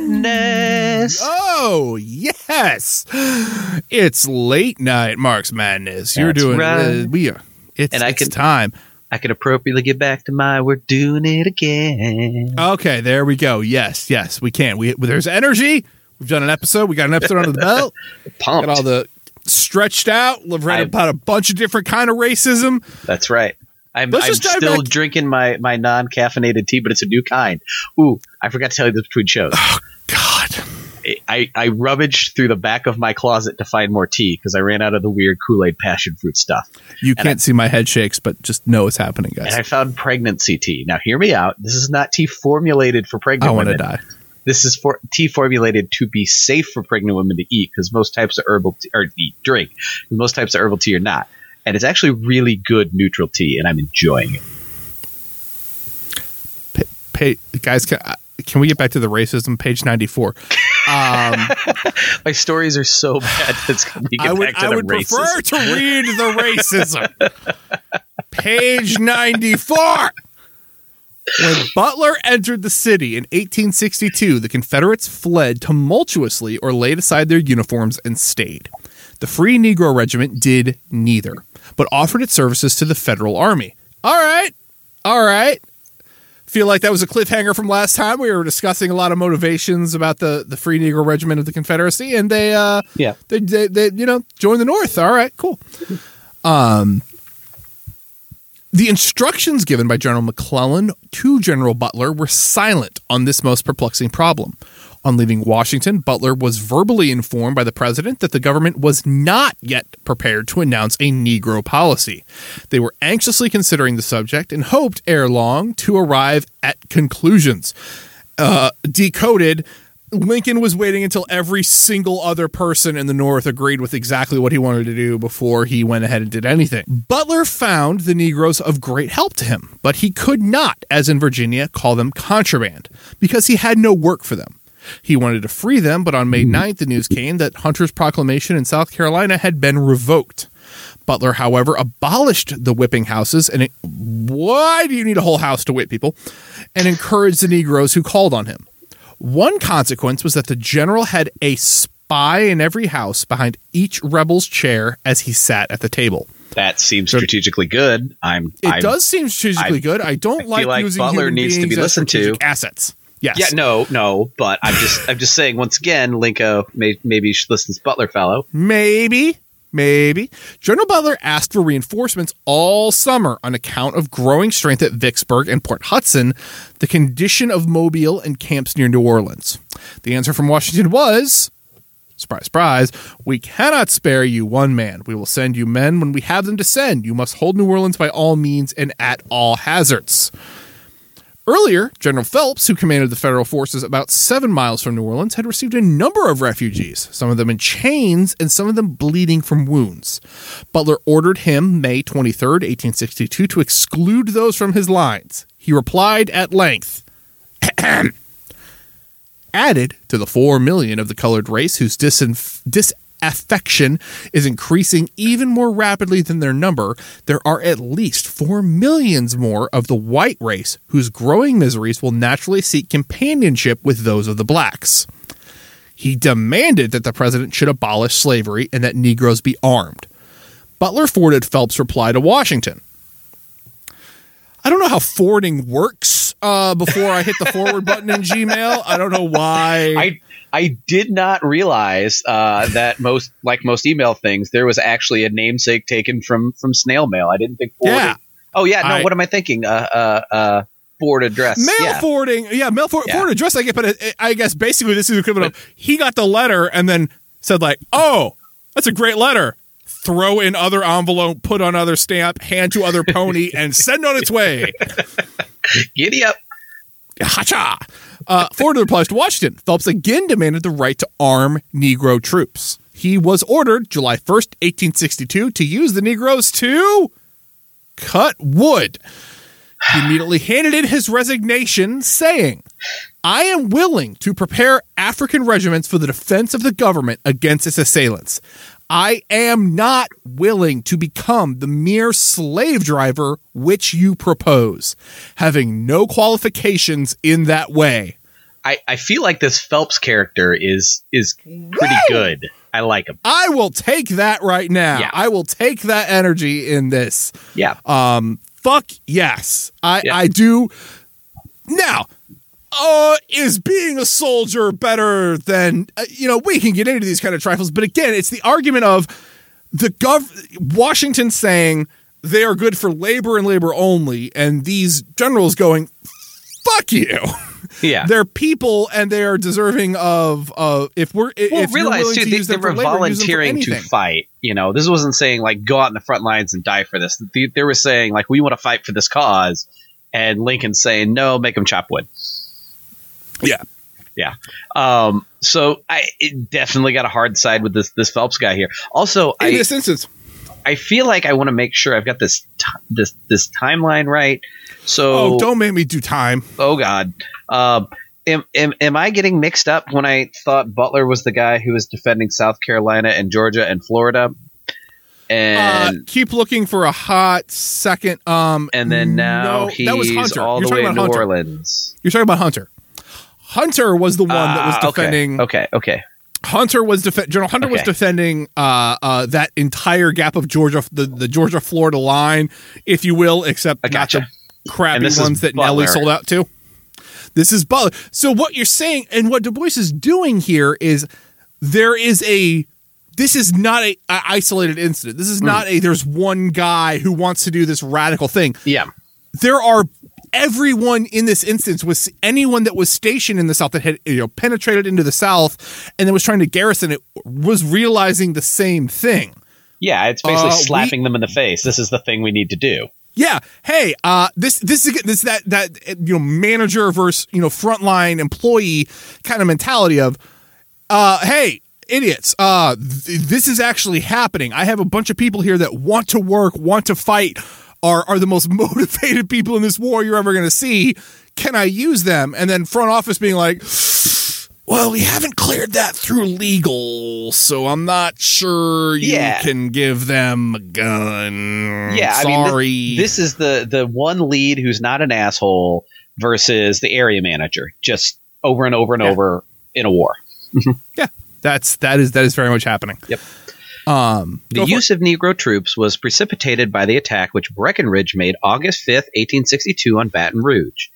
Madness. Oh, yes. It's late night, Mark's Madness. You're That's doing right. uh, we are. It's, And I it's can- time. I can appropriately get back to my we're doing it again. Okay, there we go. Yes, yes, we can. We there's energy. We've done an episode. We got an episode under the belt. Pumped. Got all the stretched out. We've read about a bunch of different kind of racism. That's right. I'm, I'm still back- drinking my, my non caffeinated tea, but it's a new kind. Ooh, I forgot to tell you this between shows. Oh, God. I, I rummaged through the back of my closet to find more tea because I ran out of the weird Kool Aid passion fruit stuff. You And can't see my head shakes, but just know it's happening, guys. And I found pregnancy tea. Now, hear me out. This is not tea formulated for pregnant I pregnant want to die. This is for tea formulated to be safe for pregnant women to eat because most types of herbal tea, or eat drink. Most types of herbal tea are not, and it's actually really good neutral tea, and I'm enjoying it. Pay, guys, can, uh, can we get back to the racism? Page 94. Um, My stories are so bad that it's going to get I would, back to I the would racism. prefer to read the racism. Page 94. When Butler entered the city in 1862, the Confederates fled tumultuously or laid aside their uniforms and stayed. The Free Negro Regiment did neither, but offered its services to the Federal Army. All right. All right. Feel like that was a cliffhanger from last time. We were discussing a lot of motivations about the, the Free Negro Regiment of the Confederacy, and they uh, Yeah. they, they, they you know join the north all right cool um the instructions given by general mcclellan to general butler were silent on this most perplexing problem on leaving washington butler was verbally informed by the president that the government was not yet prepared to announce a negro policy they were anxiously considering the subject and hoped ere long to arrive at conclusions uh, decoded, Lincoln was waiting until every single other person in the North agreed with exactly what he wanted to do before he went ahead and did anything. Butler found the Negroes of great help to him, but he could not, as in Virginia, call them contraband because he had no work for them. He wanted to free them, but on May mm-hmm. 9th, the news came that Hunter's proclamation in South Carolina had been revoked. Butler, however, abolished the whipping houses and it, why do you need a whole house to whip people? And encouraged the Negroes who called on him. One consequence was that the general had a spy in every house behind each rebel's chair as he sat at the table. That seems strategically good. I'm. It I'm, does seem strategically I- good. I don't I feel like, like using Butler human needs to be listened to. Assets. Yes. Yeah, no, no, but I'm just, I'm just saying. Once again, Linko, may, maybe you should listen to this Butler fellow. Maybe. Maybe. General Butler asked for reinforcements all summer on account of growing strength at Vicksburg and Port Hudson, the condition of Mobile and camps near New Orleans. The answer from Washington was surprise, surprise, we cannot spare you one man. We will send you men when we have them to send. You must hold New Orleans by all means and at all hazards. Earlier, General Phelps, who commanded the federal forces about seven miles from New Orleans, had received a number of refugees, some of them in chains and some of them bleeding from wounds. Butler ordered him, May 23, 1862, to exclude those from his lines. He replied at length Added to the four million of the colored race whose disinf- disaffection is increasing even more rapidly than their number, there are at least four millions more of the white race whose growing miseries will naturally seek companionship with those of the blacks. He demanded that the president should abolish slavery and that Negroes be armed. Butler forwarded Phelps' reply to Washington. I don't know how forwarding works uh, before I hit the forward button in Gmail. I don't know why. I, I did not realize uh, that most, like most email things, there was actually a namesake taken from from snail mail. I didn't think. Forwarding. Yeah. Oh yeah. No. I- what am I thinking? Uh, uh, uh, forward address. mail yeah. forwarding, yeah, mail for, Yeah. forward address. I get, but it, I guess basically this is equivalent of he got the letter and then said like, "Oh, that's a great letter." Throw in other envelope, put on other stamp, hand to other pony, and send on its way. Giddy up. Hacha! Uh, forwarded replies to Washington. Phelps again demanded the right to arm Negro troops. He was ordered July 1st, 1862, to use the Negroes to cut wood. He immediately handed in his resignation, saying, I am willing to prepare African regiments for the defense of the government against its assailants. I am not willing to become the mere slave driver which you propose, having no qualifications in that way. I, I feel like this Phelps character is is pretty good. I like him. I will take that right now. Yeah. I will take that energy in this. Yeah. Um, fuck yes, I Yeah. I do. Now, uh, is being a soldier better than uh, you know? We can get into these kind of trifles, but again, it's the argument of the gov Washington saying they are good for labor and labor only, and these generals going, "Fuck you." Yeah. They're people, and they are deserving of of if we're i- well, if realize willing too, to they, use they were labor, volunteering to fight. You know, this wasn't saying like go out in the front lines and die for this. They, they were saying like we want to fight for this cause, and Lincoln saying no, make them chop wood. Yeah. Yeah. Um, so I it definitely got a hard side with this this Phelps guy here. Also, In I this instance, I feel like I want to make sure I've got this ti this this timeline right. So oh, don't make me do time. Oh God. Um, am, am, am I getting mixed up when I thought Butler was the guy who was defending South Carolina and Georgia and Florida? Uh, And keep looking for a hot second. Um, and then now no, that was he's Hunter. all You're the way talking in about New Hunter. Orleans. You're talking about Hunter. Hunter was the one that was Ah, okay, defending. Okay, okay. Hunter was def- General Hunter was defending uh, uh, that entire gap of Georgia, the, the Georgia Florida line, if you will, except gotcha. not the crappy And this is ones that Nelly sold out to. This is Butler. So what you're saying and what Du Bois is doing here is there is a this is not a, a isolated incident. This is Hmm. not a there's one guy who wants to do this radical thing. Yeah. There are everyone in this instance was anyone that was stationed in the south that had you know penetrated into the south and then was trying to garrison it was realizing the same thing. Yeah, it's basically Uh, we- slapping them in the face. This is the thing we need to do. Yeah. Hey, uh, this this is this that that you know manager versus you know frontline employee kind of mentality of, uh, hey, idiots, uh, th- this is actually happening. I have a bunch of people here that want to work, want to fight, are are the most motivated people in this war you're ever going to see. Can I use them? And then front office being like. Well, we haven't cleared that through legal, so I'm not sure you Yeah. can give them a gun. Yeah, I sorry. mean, this, this is the the one lead who's not an asshole versus the area manager, just over and over and Yeah. over in a war. Yeah, that's that is that is very much happening. Yep. Um, The use of Negro troops was precipitated by the attack which Breckinridge made August 5th, 1862, on Baton Rouge.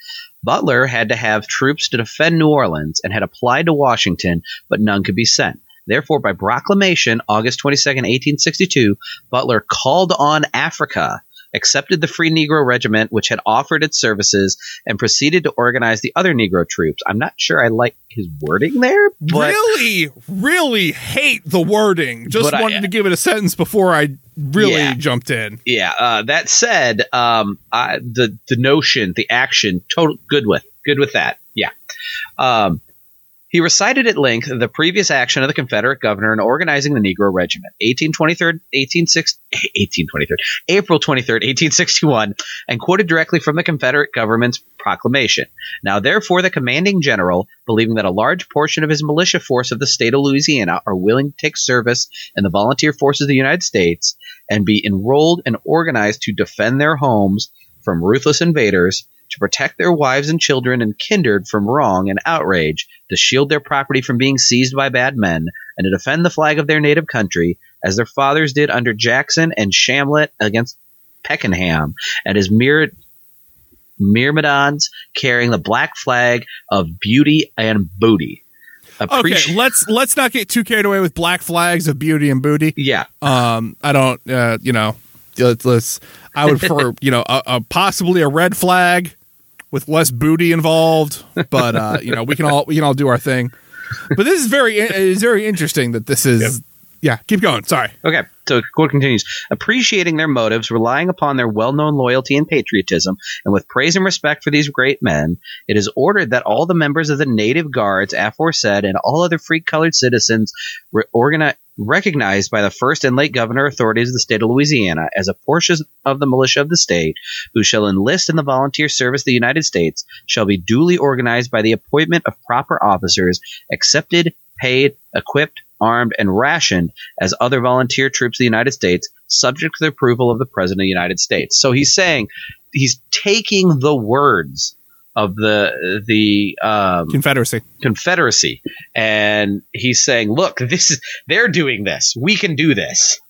Butler had to have troops to defend New Orleans and had applied to Washington, but none could be sent. Therefore, by proclamation, August 22nd, 1862, Butler called on Africa, accepted the Free Negro Regiment, which had offered its services, and proceeded to organize the other Negro troops. I'm not sure I like his wording there, but really, really hate the wording. Just But I- wanted to give it a sentence before I really Yeah. jumped in. Yeah. Uh, that said, um, I, the the notion, the action, total good with good with that. Yeah. Um, he recited at length the previous action of the Confederate governor in organizing the Negro Regiment, 1823, 1860 1823, April 23rd, 1861, and quoted directly from the Confederate government's proclamation. Now, therefore, the commanding general, believing that a large portion of his militia force of the state of Louisiana are willing to take service in the volunteer forces of the United States and be enrolled and organized to defend their homes from ruthless invaders, to protect their wives and children and kindred from wrong and outrage, to shield their property from being seized by bad men, and to defend the flag of their native country, as their fathers did under Jackson and Chalmette against Pakenham, and his myr- myrmidons carrying the black flag of beauty and booty. Okay, let's let's not get too carried away with black flags of beauty and booty. yeah, Um, I don't, uh, you know, let's, let's I would for you know, a, a possibly a red flag with less booty involved, but uh, you know, we can all we can all do our thing. But this is very it is very interesting that this is. Yeah, keep going. Sorry. Okay, so quote continues appreciating their motives, relying upon their well known loyalty and patriotism, and with praise and respect for these great men, it is ordered that all the members of the native guards aforesaid and all other free colored citizens re- organi- recognized by the first and late governor authorities of the state of Louisiana as a portion of the militia of the state who shall enlist in the volunteer service of the United States shall be duly organized by the appointment of proper officers, accepted, paid, equipped, armed, and rationed as other volunteer troops of the United States, subject to the approval of the President of the United States. So he's saying he's taking the words of the the um, Confederacy. Confederacy, and he's saying, "Look, this is they're doing this. We can do this.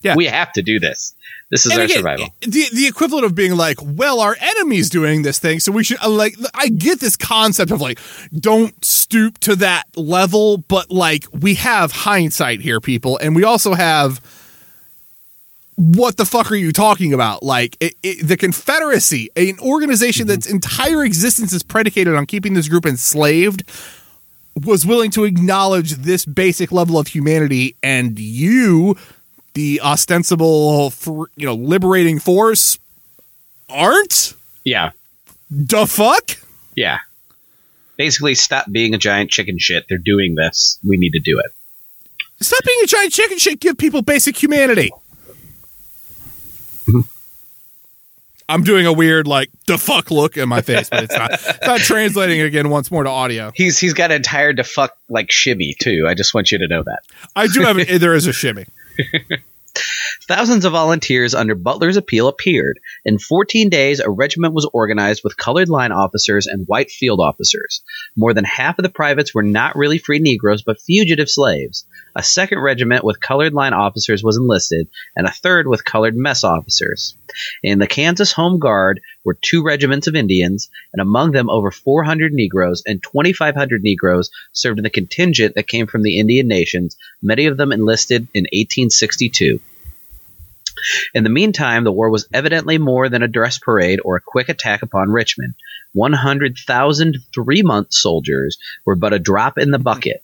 Yeah. we have to do this. This is And our again, survival." The the equivalent of being like, well, our enemy's doing this thing, so we should uh, like. I get this concept of like, don't stoop to that level, but like we have hindsight here, people, and we also have. What the fuck are you talking about? Like it, it, the Confederacy, an organization Mm-hmm. that's entire existence is predicated on keeping this group enslaved, was willing to acknowledge this basic level of humanity, and you, the ostensible, you know, liberating force, aren't. Yeah, The fuck? yeah. Basically, stop being a giant chicken shit. They're doing this. We need to do it. Stop being a giant chicken shit. Give people basic humanity. I'm doing a weird like the fuck look in my face, but it's not. It's not translating again once more to audio. He's he's got an entire fuck like shimmy too. I just want you to know that. I do have a, there is a shimmy. Thousands of volunteers under Butler's appeal appeared. In 14 days, a regiment was organized with colored line officers and white field officers. More than half of the privates were not really free Negroes, but fugitive slaves. A second regiment with colored line officers was enlisted, and a third with colored mess officers. In the Kansas Home Guard were two regiments of Indians, and among them over 400 Negroes and 2,500 Negroes served in the contingent that came from the Indian nations, many of them enlisted in 1862. In the meantime, the war was evidently more than a dress parade or a quick attack upon Richmond. 100,000 three month soldiers were but a drop in the bucket.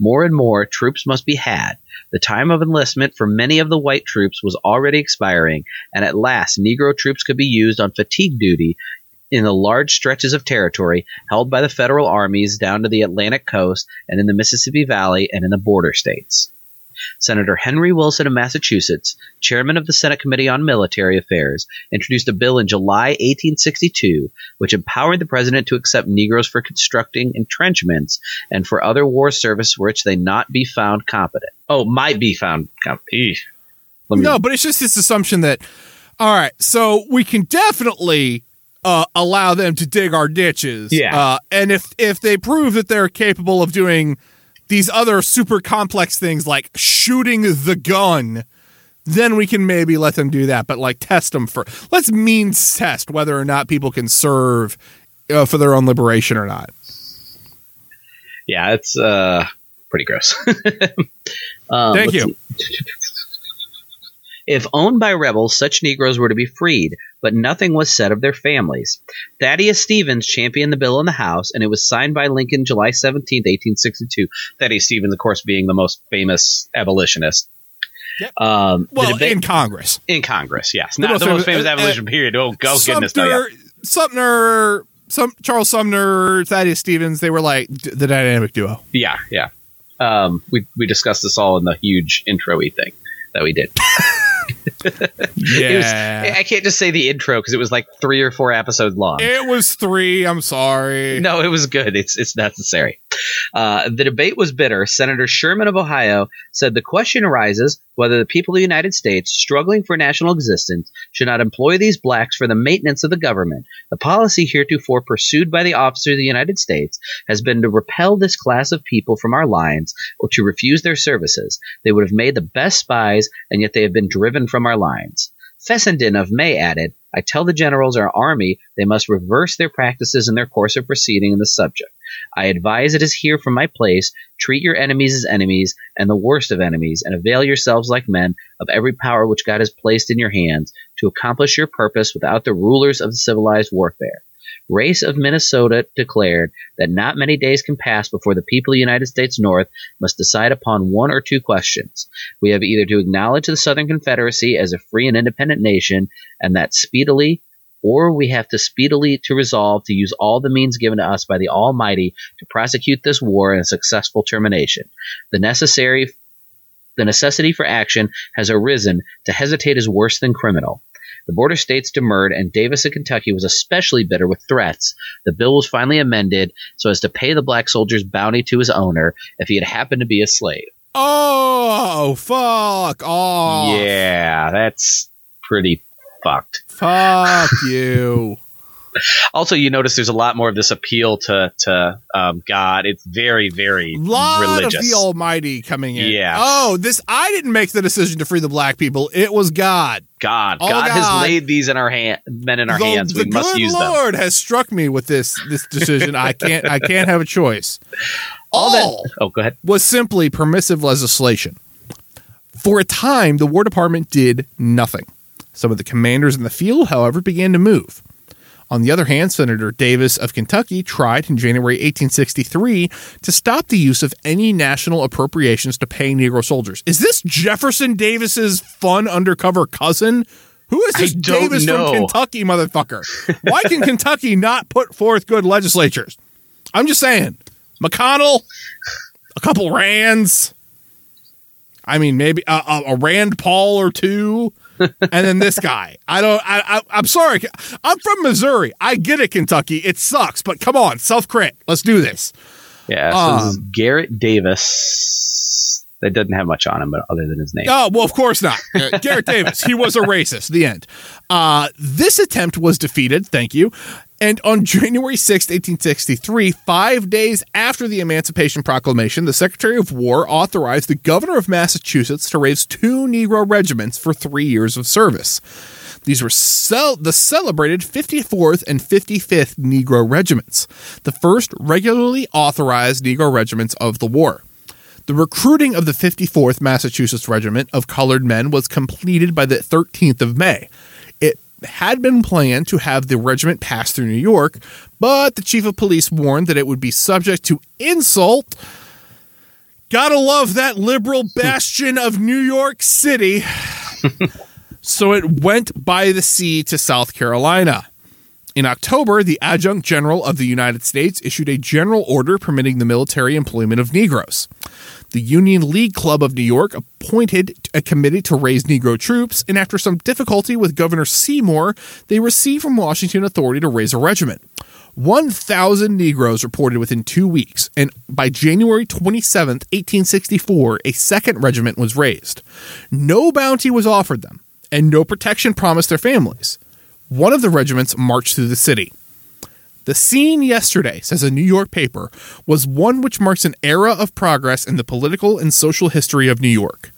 More and more troops must be had. The time of enlistment for many of the white troops was already expiring, and at last Negro troops could be used on fatigue duty in the large stretches of territory held by the federal armies down to the Atlantic coast and in the Mississippi Valley and in the border states. Senator Henry Wilson of Massachusetts, chairman of the Senate Committee on Military Affairs, introduced a bill in July 1862 which empowered the president to accept Negroes for constructing entrenchments and for other war service for which they not be found competent. Oh, might be found competent. Me- No, but it's just this assumption that, all right, so we can definitely uh, allow them to dig our ditches. Yeah. Uh, and if if they prove that they're capable of doing these other super complex things like shooting the gun, then we can maybe let them do that. But like test them for let's means test whether or not people can serve uh, for their own liberation or not. Yeah, it's uh, pretty gross. um, Thank you. If owned by rebels, such Negroes were to be freed, but nothing was said of their families. Thaddeus Stevens championed the bill in the House, and it was signed by Lincoln July 17, 1862. Thaddeus Stevens, of course, being the most famous abolitionist. Yep. Um, Well, debate- in Congress. in Congress, yes. The Not most the most famous- famous uh, abolition period. Oh, go goodness, no, yeah. Sumter, some Charles Sumner, Thaddeus Stevens, they were like d- the dynamic duo. Yeah, yeah. Um, we we discussed this all in the huge intro-y thing that we did. It was, Yeah. I can't just say the intro because it was like three or four episodes long. It was three. I'm sorry. No, it was good. It's it's necessary. Uh, the debate was bitter. Senator Sherman of Ohio said the question arises whether the people of the United States, struggling for national existence, should not employ these blacks for the maintenance of the government. The policy heretofore pursued by the officers of the United States has been to repel this class of people from our lines or to refuse their services. They would have made the best spies, and yet they have been driven from our lines. Fessenden of Maine added, I tell the generals our army they must reverse their practices in their course of proceeding in the subject. I advise it is here from my place, treat your enemies as enemies and the worst of enemies, and avail yourselves like men of every power which God has placed in your hands to accomplish your purpose without the rulers of the civilized warfare. Race of Minnesota declared that not many days can pass before the people of the United States North must decide upon one or two questions. We have either to acknowledge the Southern Confederacy as a free and independent nation, and that speedily, or we have to speedily to resolve to use all the means given to us by the Almighty to prosecute this war in a successful termination. The necessary the necessity for action has arisen to hesitate is worse than criminal. The border states demurred, and Davis in Kentucky was especially bitter with threats. The bill was finally amended so as to pay the black soldier's bounty to his owner if he had happened to be a slave. Oh, fuck off. Yeah, that's pretty fucked. Fuck you. Also, you notice there's a lot more of this appeal to to um, God. It's very, very lot religious. of the Almighty coming in. Yeah. Oh, this I didn't make the decision to free the black people. It was God. God, God, God. has laid these in our hand, men in our the, hands. the We must good use them. Lord has struck me with this this decision. I can't I can't have a choice. All All that. Oh, go ahead. was simply permissive legislation. For a time, the War Department did nothing. Some of the commanders in the field, however, began to move. On the other hand, Senator Davis of Kentucky tried in January 1863 to stop the use of any national appropriations to pay Negro soldiers. Is this Jefferson Davis's fun undercover cousin? Who is this Davis know. from Kentucky, motherfucker? Why can Kentucky not put forth good legislatures? I'm just saying. McConnell, a couple Rands. I mean, maybe a, a, a Rand Paul or two, and then this guy. I don't. I, I. I'm sorry. I'm from Missouri. I get it, Kentucky. It sucks, but come on, self crit. Let's do this. Yeah, so this is Um, Garrett Davis. That doesn't have much on him, but other than his name. Oh well, of course not. Garrett Davis. He was a racist. The end. Uh, this attempt was defeated. Thank you. And on January 6, 1863, five days after the Emancipation Proclamation, the Secretary of War authorized the governor of Massachusetts to raise two Negro regiments for three years of service. These were cel- the celebrated 54th and 55th Negro regiments, the first regularly authorized Negro regiments of the war. The recruiting of the 54th Massachusetts Regiment of colored men was completed by the 13th of May. Had been planned to have the regiment pass through New York, but the chief of police warned that it would be subject to insult. Gotta love that liberal bastion of New York City. so it went by the sea to South Carolina. In October, the Adjunct General of the United States issued a general order permitting the military employment of Negroes. The Union League Club of New York appointed uh, a committee to raise Negro troops, and after some difficulty with Governor Seymour, they received from Washington authority to raise a regiment. 1,000 Negroes reported within two weeks, and by January 27, 1864, a second regiment was raised. No bounty was offered them, and no protection promised their families. One of the regiments marched through the city. The scene yesterday, says a New York paper, was one which marks an era of progress in the political and social history of New York.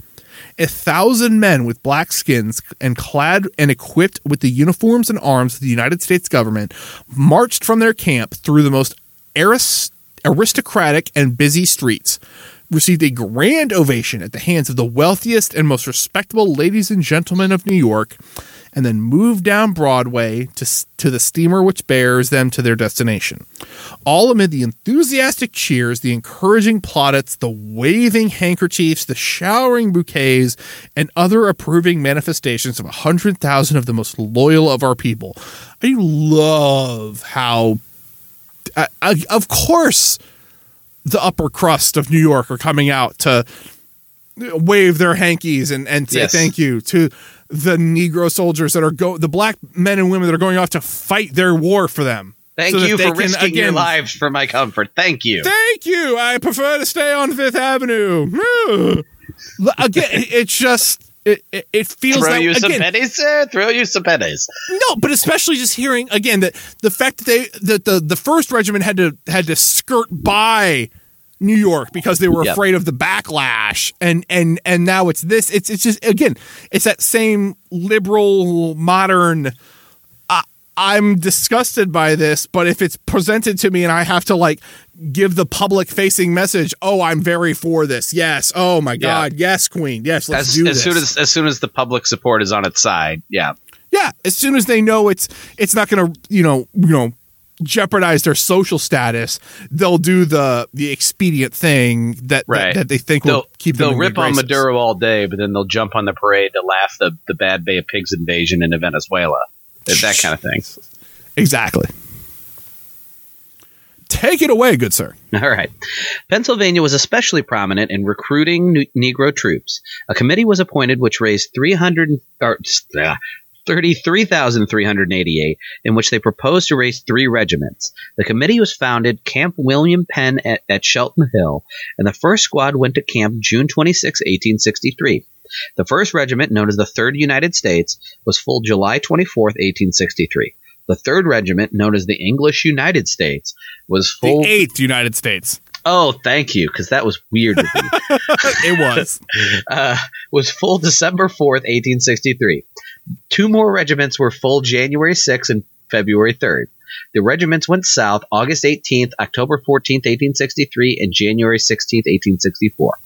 A thousand men with black skins and clad and equipped with the uniforms and arms of the United States government marched from their camp through the most aris- aristocratic and busy streets, received a grand ovation at the hands of the wealthiest and most respectable ladies and gentlemen of New York, and then move down Broadway to, to the steamer which bears them to their destination. All amid the enthusiastic cheers, the encouraging plaudits, the waving handkerchiefs, the showering bouquets, and other approving manifestations of a hundred thousand of the most loyal of our people. I love how, I, I, of course, the upper crust of New York are coming out to wave their hankies and, and say Yes. thank you to the Negro soldiers that are go the black men and women that are going off to fight their war for them. Thank so you for can, risking your lives for my comfort. Thank you. Thank you. I prefer to stay on Fifth Avenue. Again, it- it's just it, it, it feels Throw that you some again, pennies, sir. Throw you some pennies. no, but especially just hearing again that the fact that they that the the first regiment had to had to skirt by New York because they were Yep. afraid of the backlash, and and and now it's this. It's it's just again, it's that same liberal modern. I, I'm disgusted by this, but if it's presented to me and I have to like give the public facing message, oh, I'm very for this. Yes. Oh my God. Yes, Queen. Yes. Let's As, do as this. soon as as soon as the public support is on its side, yeah. Yeah, as soon as they know it's it's not going to you know you know jeopardize their social status, they'll do the the expedient thing that Right. that, that they think will They'll keep them. they'll rip on. Maduro all day, but then they'll jump on the parade to laugh the the bad Bay of Pigs invasion into Venezuela. That, kind of thing. Exactly. Take it away, good sir. All right. Pennsylvania was especially prominent in recruiting Negro troops. A committee was appointed which raised 300 or uh, 33,388, in which they proposed to raise three regiments. The committee was founded Camp William Penn at, at Chelten Hill, and the first squad went to camp June 26, 1863. The first regiment, known as the 3rd United States, was full July 24, 1863. The 3rd Regiment, known as the English United States, was full. The 8th United States. Oh, thank you, because that was weird. it was. Uh, was full December 4th, 1863. Two more regiments were full January 6th and February 3rd. The regiments went south August 18th, October 14th, 1863, and January 16th, 1864.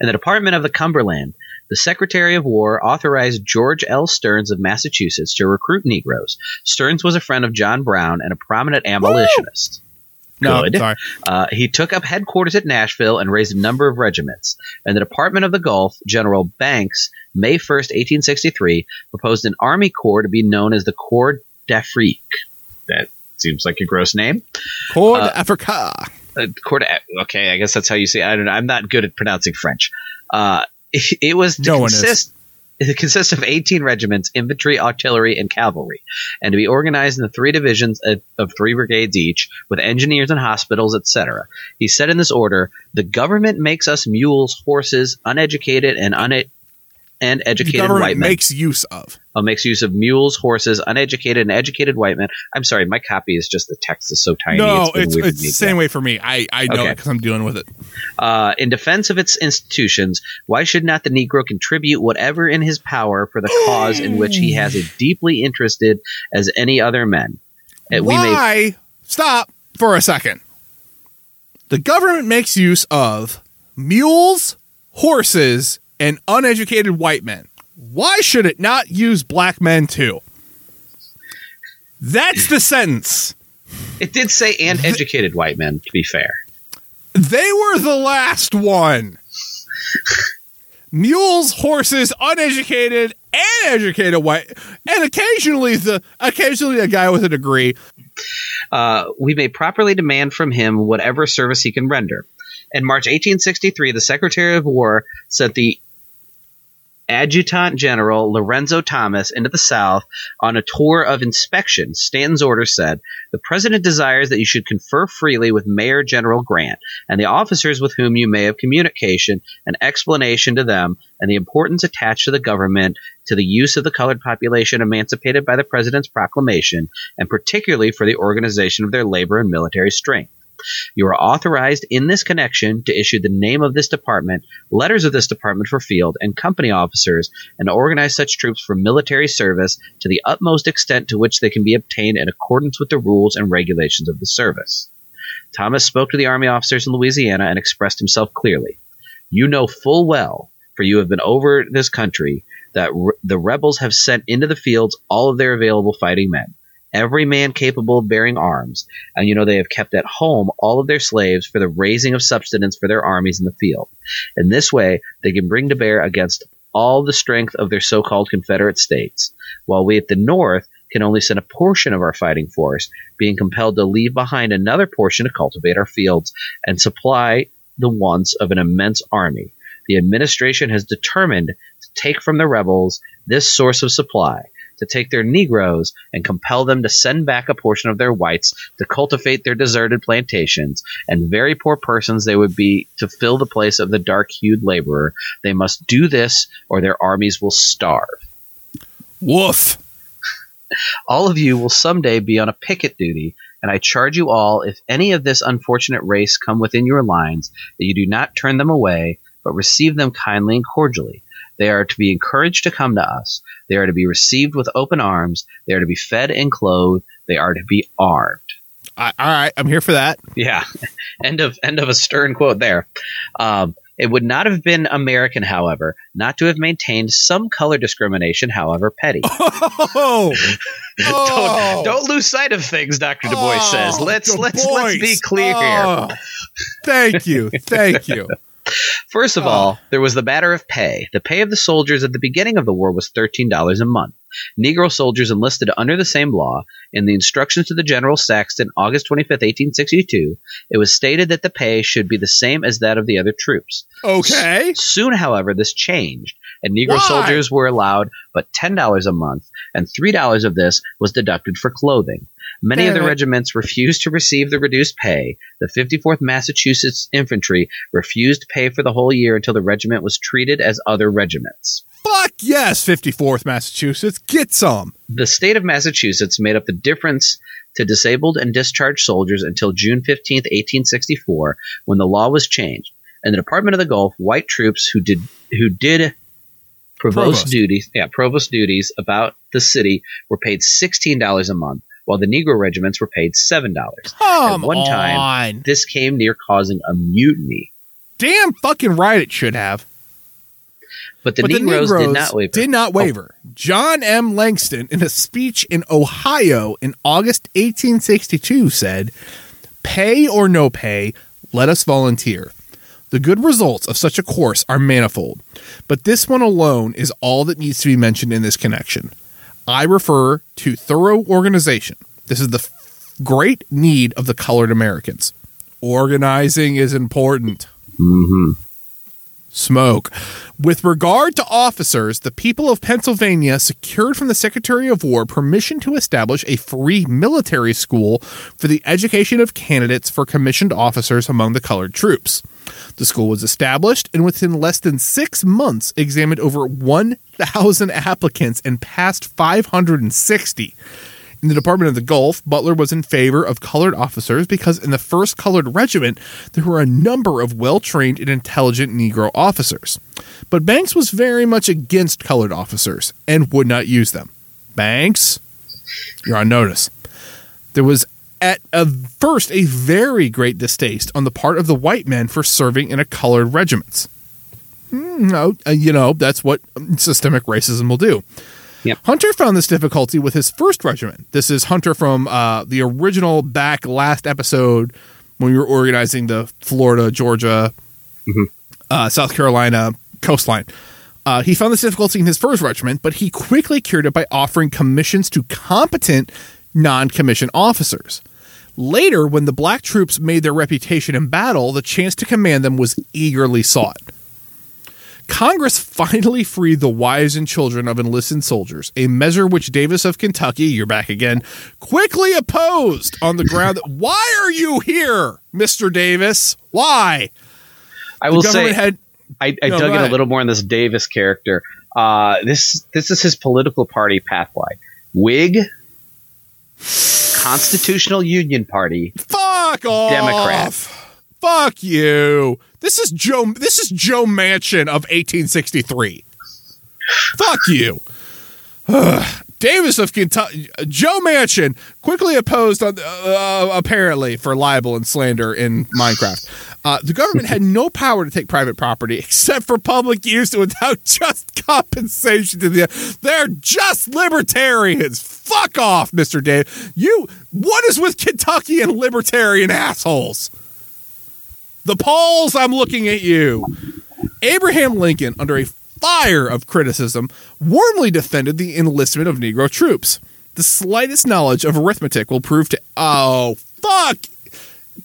In the Department of the Cumberland, the Secretary of War authorized George L. Stearns of Massachusetts to recruit Negroes. Stearns was a friend of John Brown and a prominent abolitionist. No, Good. sorry. Uh, he took up headquarters at Nashville and raised a number of regiments. In the Department of the Gulf, General Banks, May 1st, 1863, proposed an army corps to be known as the Corps d'Afrique. That seems like a gross name. Corps Uh, d'Africa. Uh, Corps okay, I guess that's how you say it. I don't know. I'm not good at pronouncing French. Uh, it, it was to No consist it consists of 18 regiments, infantry, artillery, and cavalry, and to be organized into three divisions of, of three brigades each, with engineers and hospitals, etc. He said in this order: "The government makes us mules, horses, uneducated and une- and educated white men. makes use of. Uh, makes use of mules, horses, uneducated and educated white men." I'm sorry, my copy is just the text is so tiny. no, been it's, weird it's the same way for me. I, I know Okay. because I'm dealing with it. Uh, in defense of its institutions, why should not the Negro contribute whatever in his power for the cause in which he has as deeply interested as any other men? Uh, we may Why? Stop for a second. The government makes use of mules, horses, and uneducated white men. Why should it not use black men too? That's the sentence. it did say and educated white men. To be fair, They were the last one. Mules, horses, uneducated, and educated white, and occasionally the occasionally a guy with a degree. uh, we may properly demand from him whatever service he can render. In March 1863, the Secretary of War sent the Adjutant General Lorenzo Thomas into the South on a tour of inspection. Stanton's order said, The President desires that you should confer freely with Major General Grant and the officers with whom you may have communication and explanation to them and the importance attached to the government to the use of the colored population emancipated by the President's proclamation and particularly for the organization of their labor and military strength. You are authorized in this connection to issue the name of this department, letters of this department for field and company officers, and organize such troops for military service to the utmost extent to which they can be obtained in accordance with the rules and regulations of the service. Thomas spoke to the army officers in Louisiana and expressed himself clearly. You know full well, for you have been over this country, that re- the rebels have sent into the fields all of their available fighting men, every man capable of bearing arms, and you know they have kept at home all of their slaves for the raising of subsistence for their armies in the field. In this way, they can bring to bear against all the strength of their so-called Confederate states, while we at the North can only send a portion of our fighting force, being compelled to leave behind another portion to cultivate our fields and supply the wants of an immense army. The administration has determined to take from the rebels this source of supply, to take their Negroes and compel them to send back a portion of their whites to cultivate their deserted plantations, and very poor persons they would be to fill the place of the dark hued laborer. They must do this, or their armies will starve. Woof. All of you will someday be on a picket duty, and I charge you all, if any of this unfortunate race come within your lines, that you do not turn them away, but receive them kindly and cordially. They are to be encouraged to come to us. They are to be received with open arms. They are to be fed and clothed. They are to be armed. I, all right, I'm here for that. Yeah. end of end of a stern quote there. Um, it would not have been American, however, not to have maintained some color discrimination, however petty. Oh, don't, don't lose sight of things, Doctor Du Bois says. Let's Du let's let's be clear here. Oh, Thank you, thank you. First of Oh. all, there was the matter of pay. The pay of the soldiers at the beginning of the war was thirteen dollars a month. Negro soldiers enlisted under the same law. In the instructions to the General Saxton, August 25, 1862, it was stated that the pay should be the same as that of the other troops. Okay. S- soon, however, this changed, and Negro Why? soldiers were allowed but $10 a month, and $3 of this was deducted for clothing. Many of the it. regiments refused to receive the reduced pay. The 54th Massachusetts Infantry refused pay for the whole year until the regiment was treated as other regiments. Fuck yes, 54th Massachusetts. Get some. The state of Massachusetts made up the difference to disabled and discharged soldiers until June 15, 1864, when the law was changed. In the Department of the Gulf, white troops who did who did provost, Provost. duties, yeah, provost duties about the city were paid $16 a month, while the Negro regiments were paid $7. Come one on. time- This came near causing a mutiny, Damn fucking right it should have. but the but Negroes, the Negroes did not waver. did not oh. waver. John M. Langston, in a speech in Ohio in August 1862, said, Pay or no pay, let us volunteer. The good results of such a course are manifold, but this one alone is all that needs to be mentioned in this connection. I refer to thorough organization. This is the f- great need of the colored Americans. Organizing is important hmm smoke. With regard to officers, the people of Pennsylvania secured from the Secretary of War permission to establish a free military school for the education of candidates for commissioned officers among the colored troops. The school was established and within less than six months examined over 1,000 applicants and passed 560. In the Department of the Gulf, Butler was in favor of colored officers because in the 1st Colored Regiment, there were a number of well trained and intelligent Negro officers. But Banks was very much against colored officers and would not use them. Banks, you're on notice. There was at a first a very great distaste on the part of the white men for serving in a colored regiments. Hmm, No, uh, you know, that's what um, systemic racism will do. Yep. Hunter found this difficulty with his first regiment. This is Hunter from uh, the original back last episode when we were organizing the Florida, Georgia, uh, South Carolina coastline. Uh, he found this difficulty in his first regiment, but he quickly cured it by offering commissions to competent non commissioned officers. Later, when the black troops made their reputation in battle, the chance to command them was eagerly sought. Congress finally freed the wives and children of enlisted soldiers, a measure which Davis of Kentucky, you're back again, quickly opposed on the ground that, why are you here, Mr. Davis? Why? I will say, had I, I No, dug in a little more on this Davis character. Uh, this this is his political party pathway: Whig, Constitutional Union Party, Fuck off. Democrat. Fuck you. This is Joe this is Joe Manchin of 1863. Fuck you. Davis of Kentucky, Joe Manchin quickly opposed, on, uh, apparently, for libel and slander in Minecraft. Uh, the government had no power to take private property except for public use without just compensation to the. They're just libertarians. Fuck off, Mister Dave. You. What is with Kentucky and libertarian assholes? The Pauls, I'm looking at you. Abraham Lincoln, under a fire of criticism, warmly defended the enlistment of Negro troops. The slightest knowledge of arithmetic will prove to. Oh, fuck!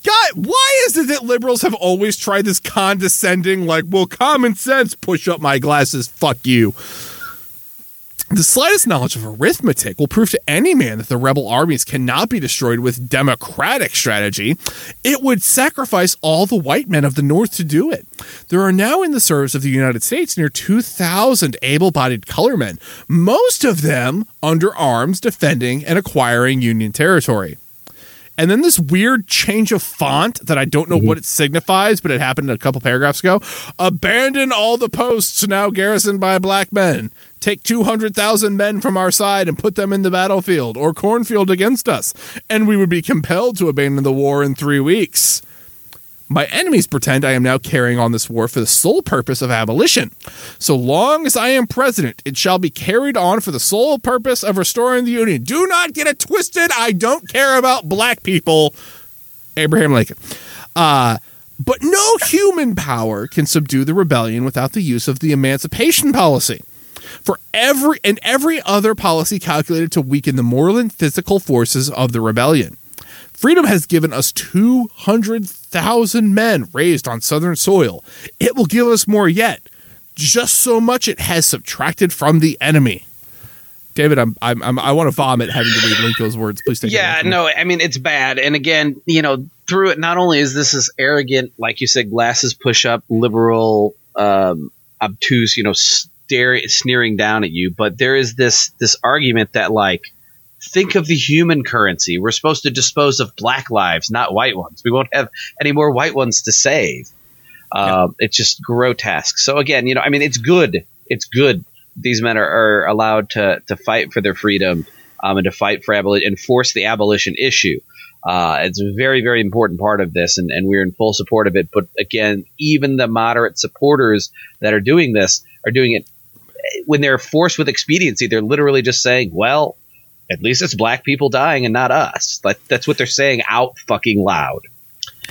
God, why is it that liberals have always tried this condescending, like, well, common sense, push up my glasses, fuck you? The slightest knowledge of arithmetic will prove to any man that the rebel armies cannot be destroyed with democratic strategy. It would sacrifice all the white men of the North to do it. There are now in the service of the United States near 2,000 able bodied color men, most of them under arms defending and acquiring Union territory. And then this weird change of font that I don't know mm-hmm. what it signifies, but it happened a couple paragraphs ago. Abandon all the posts now garrisoned by black men. Take 200,000 men from our side and put them in the battlefield or cornfield against us, and we would be compelled to abandon the war in three weeks. My enemies pretend I am now carrying on this war for the sole purpose of abolition. So long as I am president, it shall be carried on for the sole purpose of restoring the Union. Do not get it twisted. I don't care about black people. Abraham Lincoln. Uh, but no human power can subdue the rebellion without the use of the emancipation policy. for every and every other policy calculated to weaken the moral and physical forces of the rebellion. Freedom has given us 200,000 men raised on southern soil. It will give us more yet, just so much it has subtracted from the enemy. David, I'm, I'm, I'm i want to vomit having to read Lincoln's words. Please take yeah, it. Yeah, no, I mean it's bad. And again, you know, through it, not only is this this arrogant, like you said, glasses push up, liberal, um, obtuse, you know, stare, sneering down at you, but there is this this argument that like think of the human currency. We're supposed to dispose of black lives, not white ones. We won't have any more white ones to save. Yeah. Um, it's just grotesque. So again, you know, I mean, it's good. It's good. These men are, are allowed to to fight for their freedom um, and to fight for abolition, enforce the abolition issue. Uh, it's a very, very important part of this, and, and we're in full support of it. But again, even the moderate supporters that are doing this are doing it when they're forced with expediency. They're literally just saying, "Well, at least it's black people dying and not us. Like that's what they're saying out fucking loud.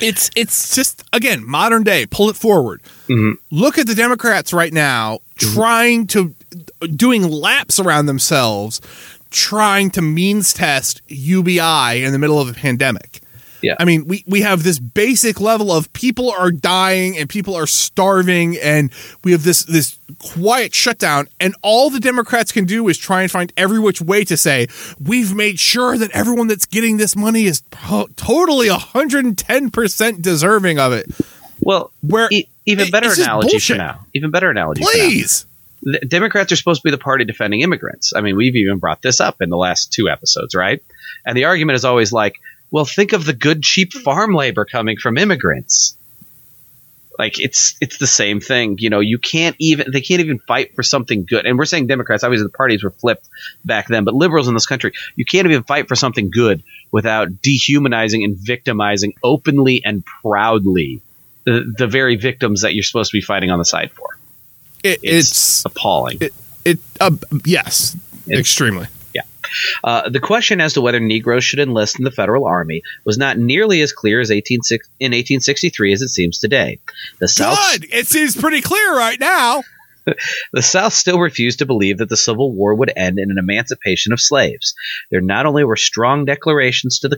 It's it's just again modern day. Pull it forward. Mm-hmm. Look at the Democrats right now mm-hmm. trying to doing laps around themselves, trying to means test UBI in the middle of a pandemic. Yeah. I mean, we, we have this basic level of people are dying and people are starving and we have this this quiet shutdown and all the Democrats can do is try and find every which way to say we've made sure that everyone that's getting this money is totally 110% deserving of it. Well, where e- even better analogy for now. Even better analogy. Please. The Democrats are supposed to be the party defending immigrants. I mean, we've even brought this up in the last two episodes, right? And the argument is always like, well, think of the good, cheap farm labor coming from immigrants. Like it's it's the same thing. You know, you can't even they can't even fight for something good. And we're saying Democrats, obviously the parties were flipped back then, but liberals in this country, you can't even fight for something good without dehumanizing and victimizing openly and proudly the, the very victims that you're supposed to be fighting on the side for. It, it's, it's, appalling. It, it uh, yes, it's, extremely. Uh, the question as to whether Negroes should enlist in the federal army was not nearly as clear as 18, in 1863 as it seems today. The South, Good. It seems pretty clear right now. the South still refused to believe that the Civil War would end in an emancipation of slaves. There not only were strong declarations to the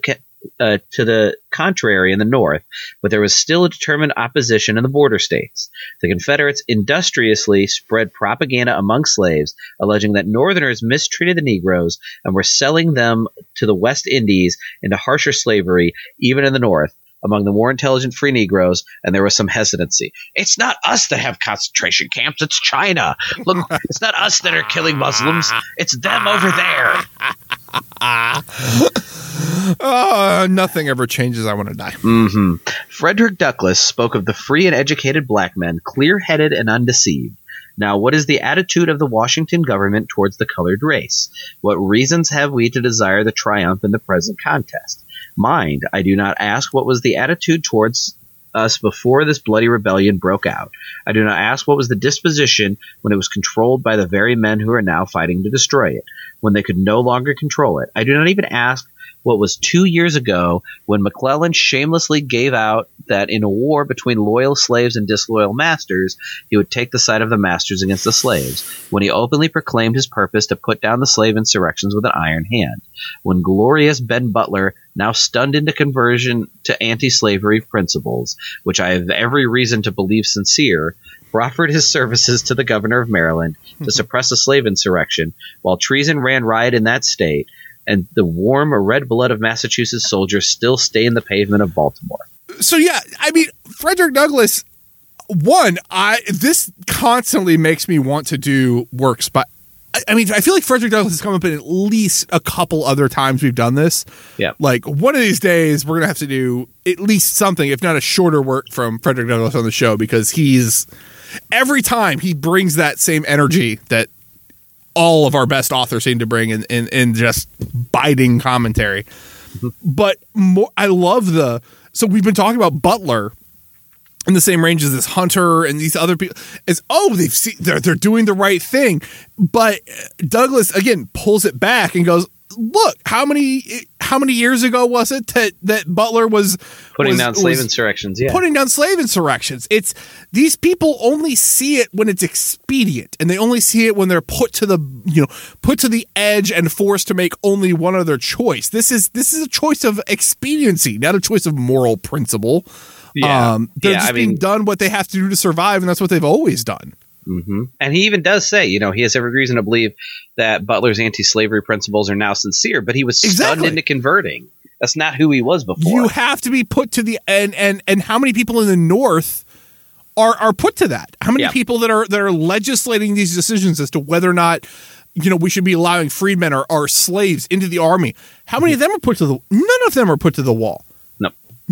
uh, to the contrary in the North, but there was still a determined opposition in the border states. The Confederates industriously spread propaganda among slaves, alleging that Northerners mistreated the Negroes and were selling them to the West Indies into harsher slavery, even in the North among the more intelligent free Negroes, and there was some hesitancy. It's not us that have concentration camps, it's China. Look, it's not us that are killing Muslims, it's them over there. oh, nothing ever changes. I want to die. Mm-hmm. Frederick Douglass spoke of the free and educated black men, clear headed and undeceived. Now, what is the attitude of the Washington government towards the colored race? What reasons have we to desire the triumph in the present contest? Mind, I do not ask what was the attitude towards us before this bloody rebellion broke out. I do not ask what was the disposition when it was controlled by the very men who are now fighting to destroy it, when they could no longer control it. I do not even ask what was two years ago when McClellan shamelessly gave out that in a war between loyal slaves and disloyal masters, he would take the side of the masters against the slaves, when he openly proclaimed his purpose to put down the slave insurrections with an iron hand, when glorious Ben Butler, now stunned into conversion to anti slavery principles, which I have every reason to believe sincere, proffered his services to the governor of Maryland to suppress a slave insurrection, while treason ran riot in that state and the warm red blood of Massachusetts soldiers still stain the pavement of Baltimore. So yeah, I mean Frederick Douglass. One, I this constantly makes me want to do works, but I mean, I feel like Frederick Douglass has come up in at least a couple other times we've done this. Yeah. Like one of these days, we're gonna have to do at least something, if not a shorter work from Frederick Douglass on the show, because he's every time he brings that same energy that all of our best authors seem to bring in in, in just biting commentary. Mm-hmm. But more, I love the. So we've been talking about Butler in the same range as this Hunter and these other people. Is oh they've seen they're they're doing the right thing, but Douglass again pulls it back and goes, look how many how many years ago was it that that Butler was putting was, down slave insurrections. Yeah, putting down slave insurrections? It's these people only see it when it's expedient, and they only see it when they're put to the you know put to the edge and forced to make only one other choice. This is this is a choice of expediency, not a choice of moral principle. yeah. Um, they're yeah, just I being mean, done what they have to do to survive, and that's what they've always done. Hmm and he even does say, you know, he has every reason to believe that Butler's anti-slavery principles are now sincere, but he was stunned into converting. That's not who he was before. You have to be put to the and and and how many people in the North are are put to that? How many Yeah. people that are that are legislating these decisions as to whether or not you know we should be allowing freedmen or, or slaves into the army? How many of them are put to the? None of them are put to the wall.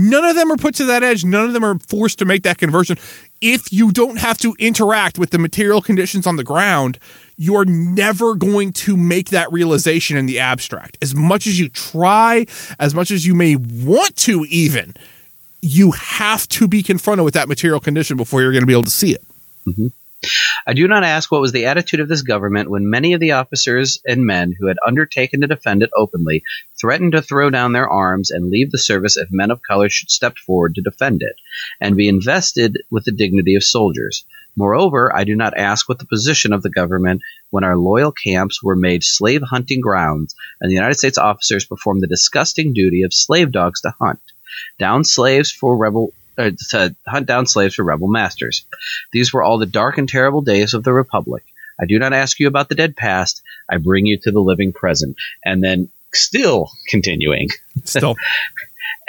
No. None of them are put to that edge. None of them are forced to make that conversion. If you don't have to interact with the material conditions on the ground, you're never going to make that realization in the abstract. As much as you try, as much as you may want to, even, you have to be confronted with that material condition before you're going to be able to see it. Mm-hmm. I do not ask what was the attitude of this government when many of the officers and men who had undertaken to defend it openly threatened to throw down their arms and leave the service if men of color should step forward to defend it and be invested with the dignity of soldiers. Moreover, I do not ask what the position of the government when our loyal camps were made slave hunting grounds and the United States officers performed the disgusting duty of slave dogs to hunt down slaves for rebel uh, to hunt down slaves for rebel masters. These were all the dark and terrible days of the Republic. I do not ask you about the dead past. I bring you to the living present. And then, still continuing, Still,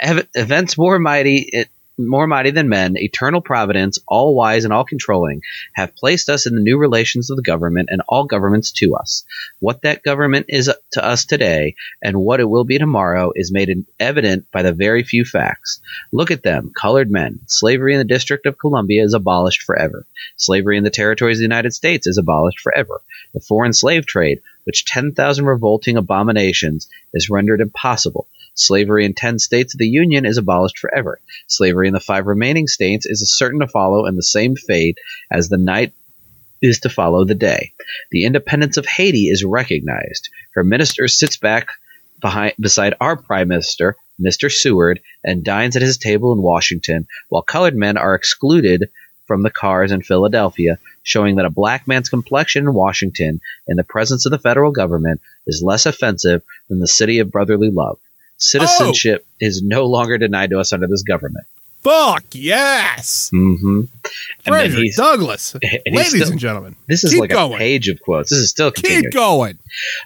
events more mighty, it, more mighty than men, eternal providence, all wise and all controlling, have placed us in the new relations of the government and all governments to us. What that government is to us today and what it will be tomorrow is made evident by the very few facts. Look at them, colored men. Slavery in the District of Columbia is abolished forever. Slavery in the territories of the United States is abolished forever. The foreign slave trade, which 10,000 revolting abominations is rendered impossible. Slavery in 10 states of the Union is abolished forever. Slavery in the five remaining states is certain to follow in the same fate as the night is to follow the day. The independence of Haiti is recognized. Her minister sits back behind beside our prime minister, Mr. Seward, and dines at his table in Washington, while colored men are excluded from the cars in Philadelphia, showing that a black man's complexion in Washington, in the presence of the federal government, is less offensive than the city of brotherly love. Citizenship is no longer denied to us under this government. fuck yes, hmm And then Frederick Douglass, and ladies still- and gentlemen, this is like going. a page of quotes. This is still continuing. keep going.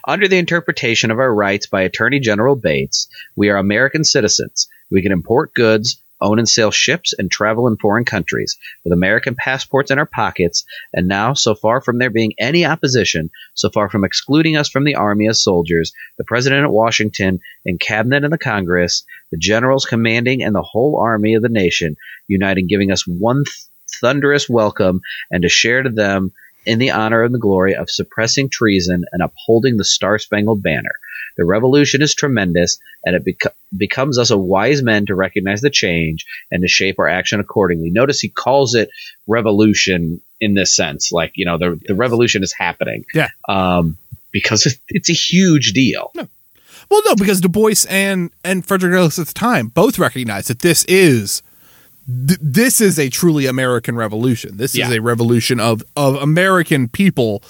Under the interpretation of our rights by Attorney General Bates, we are American citizens. We can import goods, own and sail ships, and travel in foreign countries with American passports in our pockets. And now, so far from there being any opposition, so far from excluding us from the Army as soldiers, the President at Washington and Cabinet and the Congress, the generals commanding and the whole army of the nation, uniting, giving us one th- thunderous welcome and to share to them in the honor and the glory of suppressing treason and upholding the Star Spangled Banner. The revolution is tremendous, and it beco- becomes us a wise men to recognize the change and to shape our action accordingly. Notice he calls it revolution in this sense, like you know the the revolution is happening. Yeah. um, because it's a huge deal. No. Well, no, because Du Bois and and Frederick Douglass at the time both recognized that this is th- this is a truly American revolution. This Yeah. is a revolution of of American people,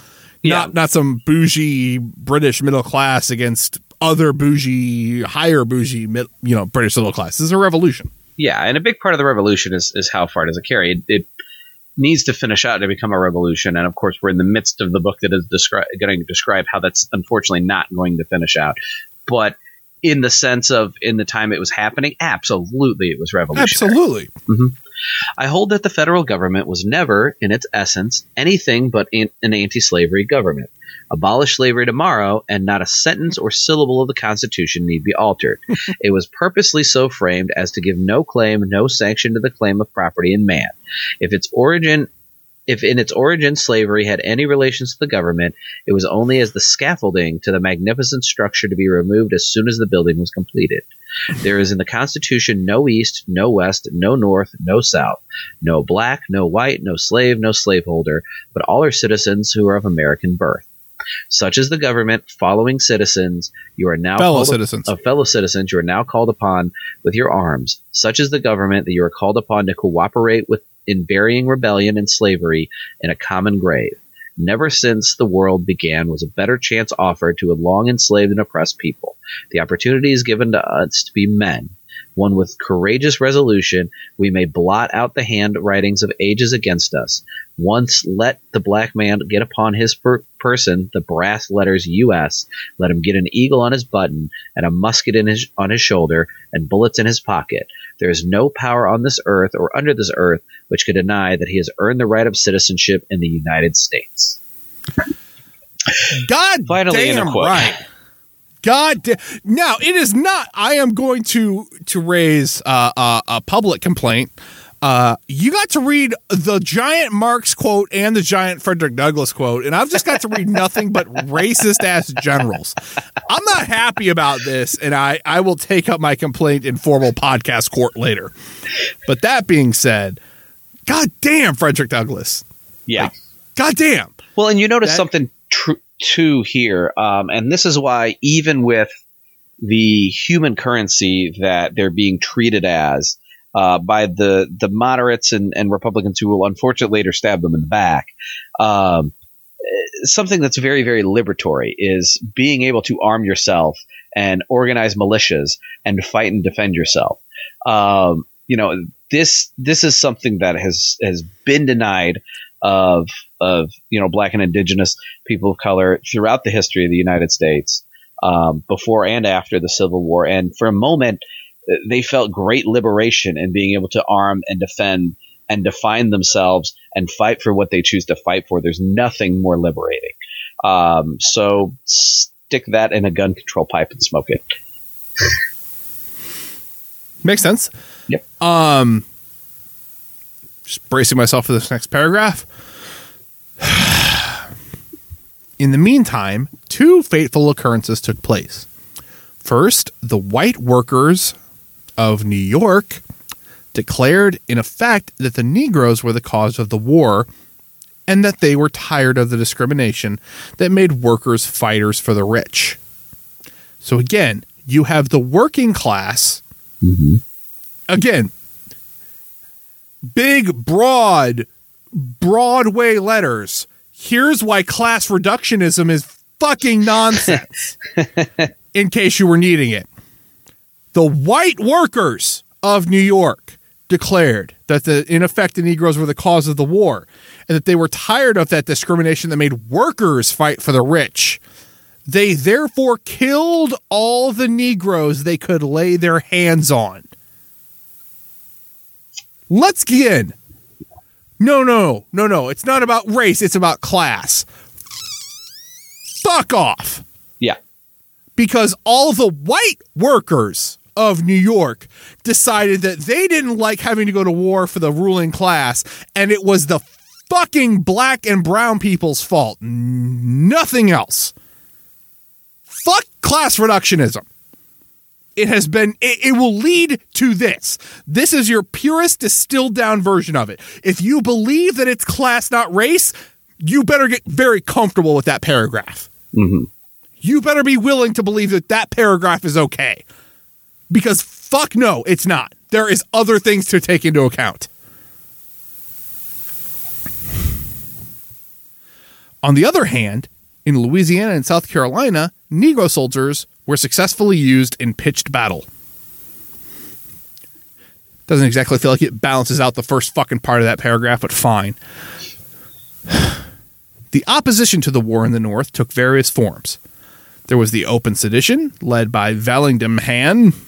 not Yeah. not some bougie British middle class against other bougie, higher bougie, you know, British middle class. This is a revolution. Yeah, and a big part of the revolution is, is how far does it carry? It, it needs to finish out to become a revolution, and of course, we're in the midst of the book that is descri- going to describe how that's unfortunately not going to finish out. But in the sense of in the time it was happening, absolutely, it was revolutionary. Absolutely. Mm-hmm. I hold that the federal government was never, in its essence, anything but an, an anti slavery government. Abolish slavery tomorrow, and not a sentence or syllable of the Constitution need be altered. it was purposely so framed as to give no claim, no sanction to the claim of property in man. If its origin if in its origin slavery had any relations to the government, it was only as the scaffolding to the magnificent structure to be removed as soon as the building was completed. There is in the Constitution no East, no West, no North, no South, no black, no white, no slave, no slaveholder, but all are citizens who are of American birth. Such is the government following citizens. You are now Fellow citizens. of fellow citizens. You are now called upon with your arms. Such is the government that you are called upon to cooperate with in burying rebellion and slavery in a common grave. Never since the world began was a better chance offered to a long enslaved and oppressed people. The opportunity is given to us to be men. One with courageous resolution, we may blot out the handwritings of ages against us. Once let the black man get upon his per- person the brass letters U.S. Let him get an eagle on his button and a musket in his on his shoulder and bullets in his pocket. There is no power on this earth or under this earth which could deny that he has earned the right of citizenship in the United States. God Finally, in a damn quote. right. God damn. Now it is not. I am going to to raise uh, uh, a public complaint. Uh, you got to read the giant Marx quote and the giant Frederick Douglass quote, and I've just got to read nothing but racist ass generals. I'm not happy about this, and I I will take up my complaint in formal podcast court later. But that being said, God damn Frederick Douglass. Yeah. God damn. Well, and you notice That- something tr- too here, um, and this is why even with the human currency that they're being treated as uh, by the the moderates and, and Republicans who will unfortunately later stab them in the back, um, something that's very very liberatory is being able to arm yourself and organize militias and fight and defend yourself. Um, you know this this is something that has has been denied of of you know black and indigenous people of color throughout the history of the United States, um, before and after the Civil War. And for a moment, they felt great liberation in being able to arm and defend and define themselves and fight for what they choose to fight for. There's nothing more liberating. Um, so stick that in a gun control pipe and smoke it. Makes sense. Yep. Um, just bracing myself for this next paragraph. In the meantime, two fateful occurrences took place. First, the white workers of New York declared, in effect, that the Negroes were the cause of the war and that they were tired of the discrimination that made workers fighters for the rich. So, again, you have the working class mm-hmm. again, big, broad, Broadway letters. Here's why class reductionism is fucking nonsense. in case you were needing it. The white workers of New York declared that the in effect the Negroes were the cause of the war and that they were tired of that discrimination that made workers fight for the rich. They therefore killed all the Negroes they could lay their hands on. Let's begin. No, no, no, no. It's not about race, it's about class. Fuck off. Yeah. Because all the white workers of New York decided that they didn't like having to go to war for the ruling class, and it was the fucking black and brown people's fault. Nothing else. Fuck class reductionism. It has been, it, it will lead to this. This is your purest distilled down version of it. If you believe that it's class, not race, you better get very comfortable with that paragraph. Mm-hmm. You better be willing to believe that that paragraph is okay. Because fuck no, it's not. There is other things to take into account. On the other hand, in Louisiana and South Carolina, Negro soldiers were successfully used in pitched battle. Doesn't exactly feel like it balances out the first fucking part of that paragraph, but fine. The opposition to the war in the North took various forms. There was the open sedition, led by Vallandigham, uh,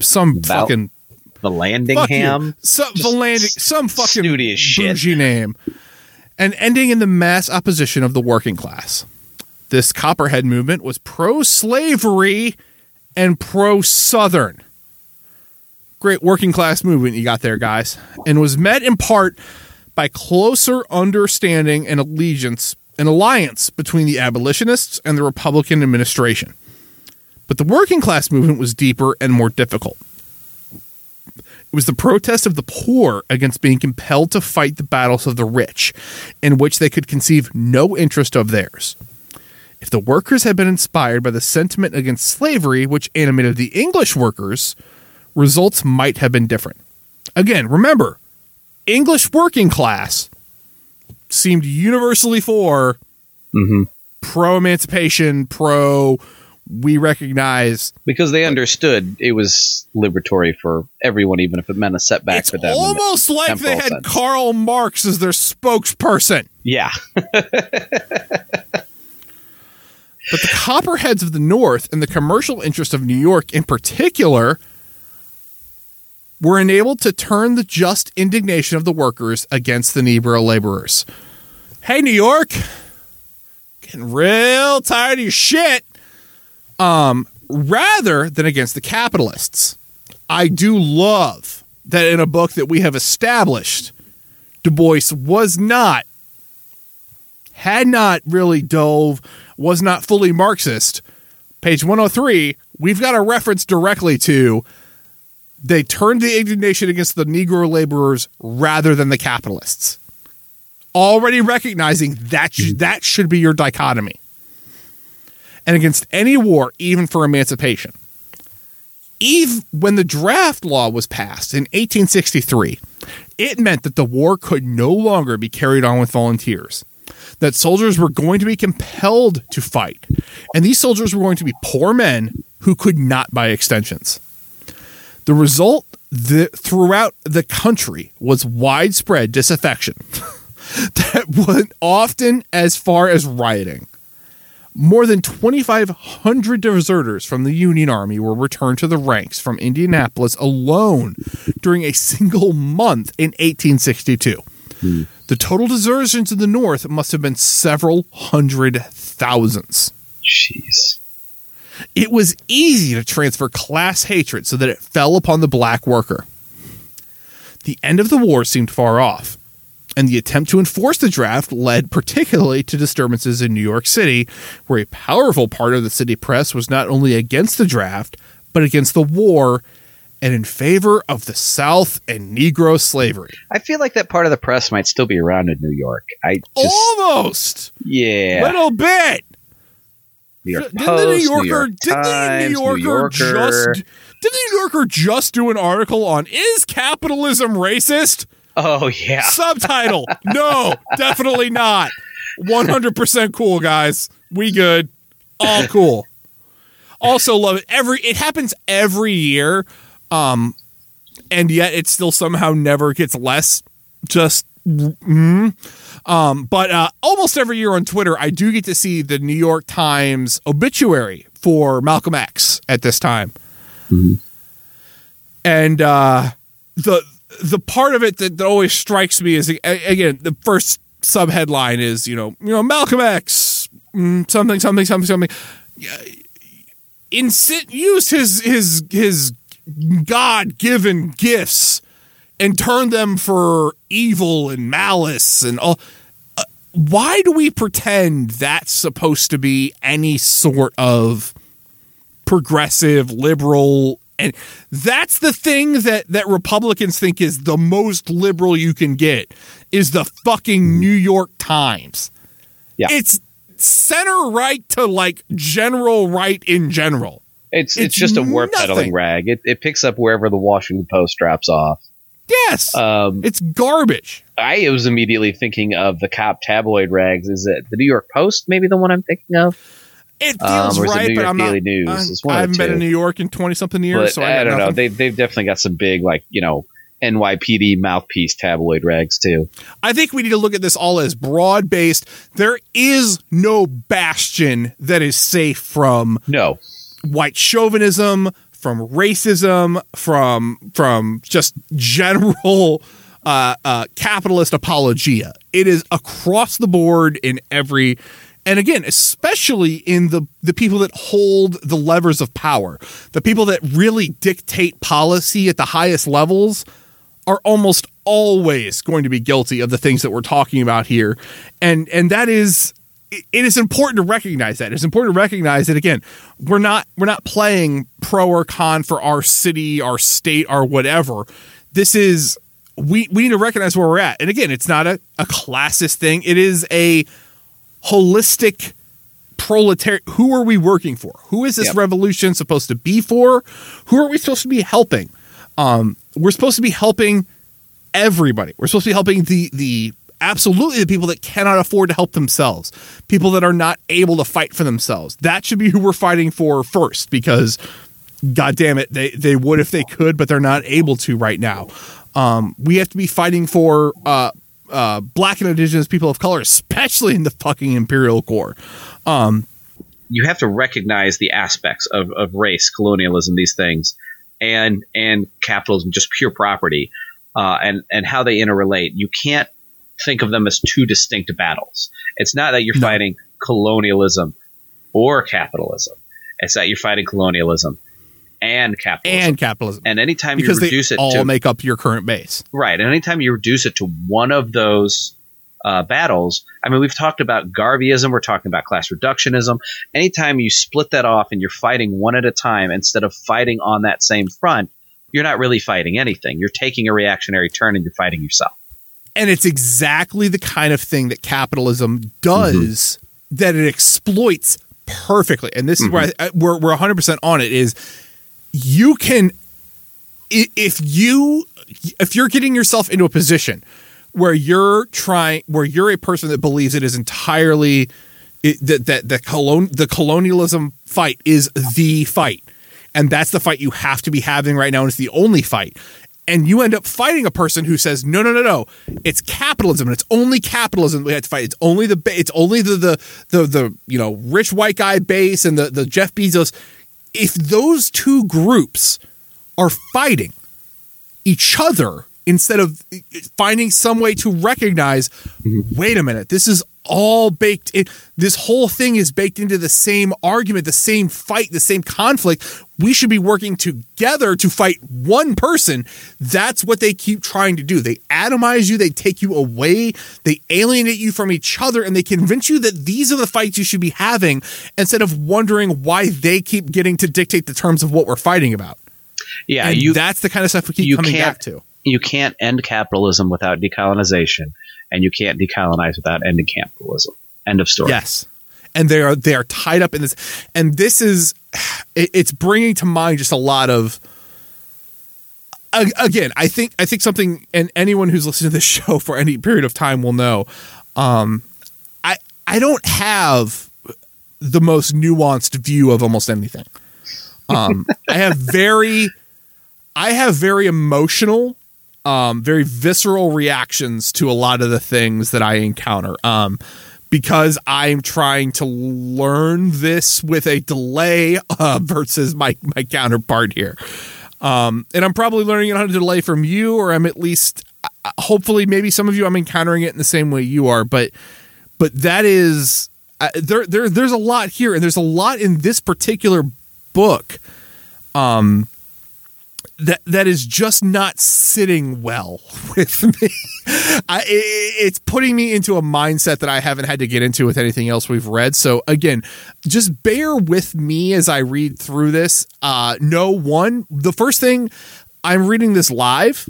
some fucking The landing fuck you. some Just Vallandig- some fucking as shit. bougie name, and ending in the mass opposition of the working class. This Copperhead movement was pro-slavery and pro-Southern. Great working class movement you got there, guys, and was met in part by closer understanding and allegiance and alliance between the abolitionists and the Republican administration. But the working class movement was deeper and more difficult. It was the protest of the poor against being compelled to fight the battles of the rich, in which they could conceive no interest of theirs. If the workers had been inspired by the sentiment against slavery, which animated the English workers, results might have been different. Again, remember, English working class seemed universally for Mhm. pro emancipation, pro we recognize because they understood it was liberatory for everyone, even if it meant a setback it's for them. in the almost like they had sense. Karl Marx as their spokesperson. yeah, But the copperheads of the North and the commercial interests of New York in particular were enabled to turn the just indignation of the workers against the Negro laborers. Hey, New York, getting real tired of your shit. Um, rather than against the capitalists. I do love that in a book that we have established, Du Bois was not had not really dove, was not fully Marxist. Page 103, we've got a reference directly to they turned the indignation against the Negro laborers rather than the capitalists. Already recognizing that sh- that should be your dichotomy. And against any war, even for emancipation. Eve, when the draft law was passed in 1863, it meant that the war could no longer be carried on with volunteers that soldiers were going to be compelled to fight. And these soldiers were going to be poor men who could not buy extensions. The result the, throughout the country was widespread disaffection that went often as far as rioting. More than 2,500 deserters from the Union Army were returned to the ranks from Indianapolis alone during a single month in 1862. The total desertions in the North must have been several hundred thousands. jeez. It was easy to transfer class hatred so that it fell upon the black worker. The end of the war seemed far off, and the attempt to enforce the draft led particularly to disturbances in New York City, where a powerful part of the city press was not only against the draft, but against the war and in favor of the South and Negro slavery. I feel like that part of the press might still be around in New York. I just, Almost. yeah, Little bit. New York didn't the New Yorker New York didn't the New Yorker, New Yorker. just did the New Yorker just do an article on is capitalism racist? Oh yeah, Subtitle. no, definitely not. 100% cool guys. We good. All cool. Also love it. Every it happens every year. Um and yet it still somehow never gets less just mm. um but uh almost every year on Twitter I do get to see the New York Times obituary for Malcolm X at this time. And uh the the part of it that, that always strikes me is again the first sub headline is you know you know Malcolm X mm, something something something something insit use his his his God given gifts and turn them for evil and malice and all. Uh, why do we pretend that's supposed to be any sort of progressive liberal and that's the thing that that republicans think is the most liberal you can get is the fucking new york times Yeah. it's center right to like general right in general it's, it's it's just a war peddling rag. It, it picks up wherever the Washington Post drops off. yes Um, it's garbage I was immediately thinking of the cop tabloid rags. Is it the New York Post? Maybe the one I'm thinking of. It Um, feels it right but i'm Daily not News? I'm- It's one i haven't been in new york in 20 something years But so i, I, don't know. nothing. They they've definitely got some big like you know NYPD mouthpiece tabloid rags too. I think we need to look at this all as broad based. There is no bastion that is safe from No, white chauvinism, from racism, from from just general uh, uh, capitalist apologia. It is across the board in every. And again, especially in the, the people that hold the levers of power, the people that really dictate policy at the highest levels, are almost always going to be guilty of the things that we're talking about here and and that is it is important to recognize that it's important to recognize that again we're not we're not playing pro or con for our city our state our whatever this is we we need to recognize where we're at. And again, it's not a, a classist thing. It is a holistic proletariat. Who are we working for? Who is this Yep. revolution supposed to be for? Who are we supposed to be helping? Um, we're supposed to be helping everybody. We're supposed to be helping the the absolutely the people that cannot afford to help themselves, people that are not able to fight for themselves. That should be who we're fighting for first, because God damn it, they they would if they could, but they're not able to right now. Um, we have to be fighting for uh, uh, black and indigenous people of color, especially in the fucking imperial core. you have to recognize the aspects of, of race, colonialism, these things, and and capitalism, just pure property, uh, and and how they interrelate. You can't think of them as two distinct battles. It's not that you're No. fighting colonialism or capitalism. It's that you're fighting colonialism and capitalism. And capitalism. And anytime because you reduce it all to make up your current base. Right. And anytime you reduce it to one of those uh, battles, I mean, we've talked about Garveyism, we're talking about class reductionism. Anytime you split that off and you're fighting one at a time instead of fighting on that same front, you're not really fighting anything. You're taking a reactionary turn and you're fighting yourself. And it's exactly the kind of thing that capitalism does that it exploits perfectly. And this is where I, I- we're, we're 100% on it is you can if you if you're getting yourself into a position where you're trying where you're a person that believes it is entirely it, that that the colon the colonialism fight is the fight. And that's the fight you have to be having right now and it's the only fight. And you end up fighting a person who says no no no no. It's capitalism and it's only capitalism we have to fight. It's only the it's only the the the, the you know rich white guy base and the the Jeff Bezos if those two groups are fighting each other instead of finding some way to recognize mm-hmm. wait a minute this is all baked in this whole thing is baked into the same argument the same fight the same conflict. We should be working together to fight one person. That's what they keep trying to do. They atomize you. They take you away. They alienate you from each other and they convince you that these are the fights you should be having instead of wondering why they keep getting to dictate the terms of what we're fighting about. Yeah, and you that's the kind of stuff we keep coming back to. you can't end capitalism without decolonization, and you can't decolonize without ending capitalism. End of story. Yes, and they are they are tied up in this, and this is it, it's bringing to mind just a lot of. Again, I think I think something, and anyone who's listened to this show for any period of time will know. Um, I I don't have the most nuanced view of almost anything. Um, I have very, I have very emotional um, very visceral reactions to a lot of the things that I encounter. Um, because I'm trying to learn this with a delay uh, versus my my counterpart here. Um, and I'm probably learning it on a delay from you, or I'm at least, uh, hopefully, maybe some of you I'm encountering it in the same way you are. But but that is uh, there there there's a lot here, and there's a lot in this particular book that that is just not sitting well with me. I, i- it's putting me into a mindset that I haven't had to get into with anything else we've read. So again, just bear with me as I read through this. Uh, no one, the first thing I'm reading this live.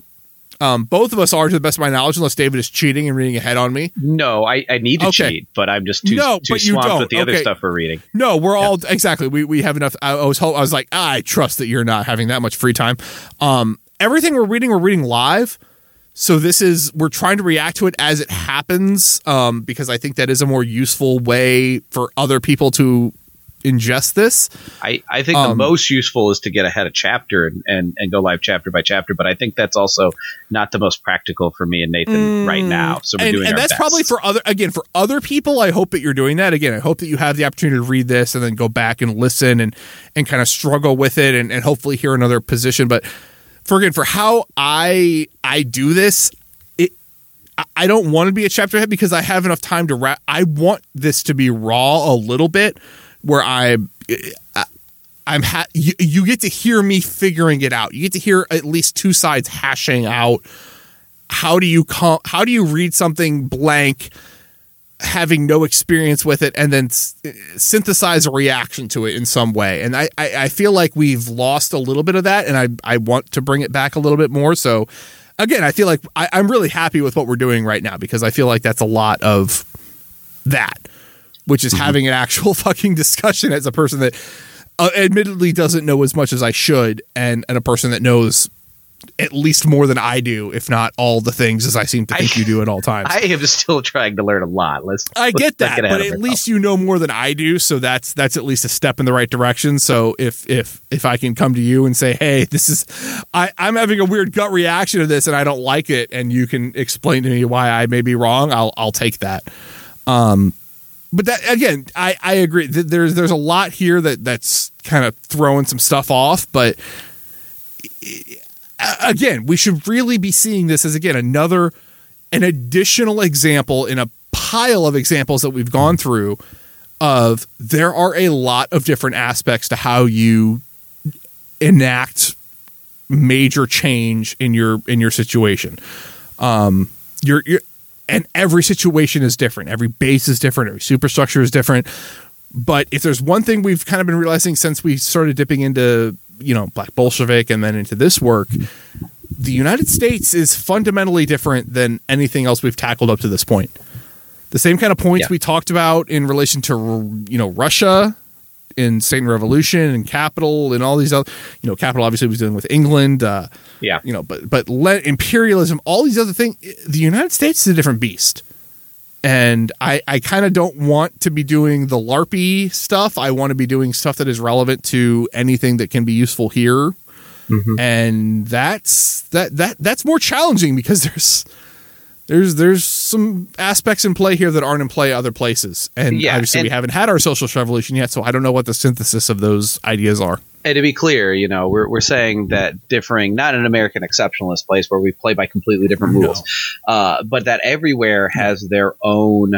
Um, both of us are, to the best of my knowledge, unless David is cheating and reading ahead on me. No, I, I need to Okay. cheat, but I'm just too, No, too but you don't. with the other stuff we're reading. No, we're all exactly. We we have enough. I, I was ho- I was like, I trust that you're not having that much free time. Um, everything we're reading, we're reading live. So this is we're trying to react to it as it happens, um, because I think that is a more useful way for other people to ingest this. I, I think the Um, most useful is to get ahead of chapter and, and, and go live chapter by chapter, but I think that's also not the most practical for me and Nathan right now. So we're and, doing and our that's best. probably for other again for other people i hope that you're doing that again i hope that you have the opportunity to read this and then go back and listen and and kind of struggle with it and, and hopefully hear another position but for again for how i i do this it I- I don't want to be a chapter head because I have enough time to wrap. I want this to be raw a little bit, where I, I I'm ha- you, you get to hear me figuring it out. You get to hear at least two sides hashing out how do you call how do you read something blank having no experience with it and then s- synthesize a reaction to it in some way. And I, I, I feel like we've lost a little bit of that and I, I want to bring it back a little bit more. So again, I feel like I, I'm really happy with what we're doing right now because I feel like that's a lot of that, which is having an actual fucking discussion as a person that uh, admittedly doesn't know as much as I should and, and a person that knows at least more than I do, if not all the things as I seem to think I- you do at all times. I am still trying to learn a lot. Let's. I let's get not that, get but at ourselves. least you know more than I do, so that's that's at least a step in the right direction. So if if if I can come to you and say, "Hey, this is I I'm having a weird gut reaction to this and I don't like it," and you can explain to me why I may be wrong, I'll I'll take that. Um but that again, I I agree. Th- There's there's a lot here that that's kind of throwing some stuff off, but again, we should really be seeing this as again another an additional example in a pile of examples that we've gone through of there are a lot of different aspects to how you enact major change in your in your situation. Um you're, you're and every situation is different. Every base is different. Every superstructure is different. But if there's one thing we've kind of been realizing since we started dipping into, you know, Black Bolshevik and then into this work, the United States is fundamentally different than anything else we've tackled up to this point. The same kind of points Yeah. we talked about in relation to, you know, Russia in State and Revolution and Capital and all these other, you know, Capital obviously was dealing with England, uh, Yeah. you know, but but le- imperialism, all these other things. The United States is a different beast, and I I kind of don't want to be doing the larpy stuff. I want to be doing stuff that is relevant to anything that can be useful here, and that's that that that's more challenging because there's. There's there's some aspects in play here that aren't in play other places, and Yeah, obviously we haven't had our social revolution yet, so I don't know what the synthesis of those ideas are. And to be clear, you know, we're, we're saying that differing, not an American exceptionalist place where we play by completely different No. rules, uh, but that everywhere has their own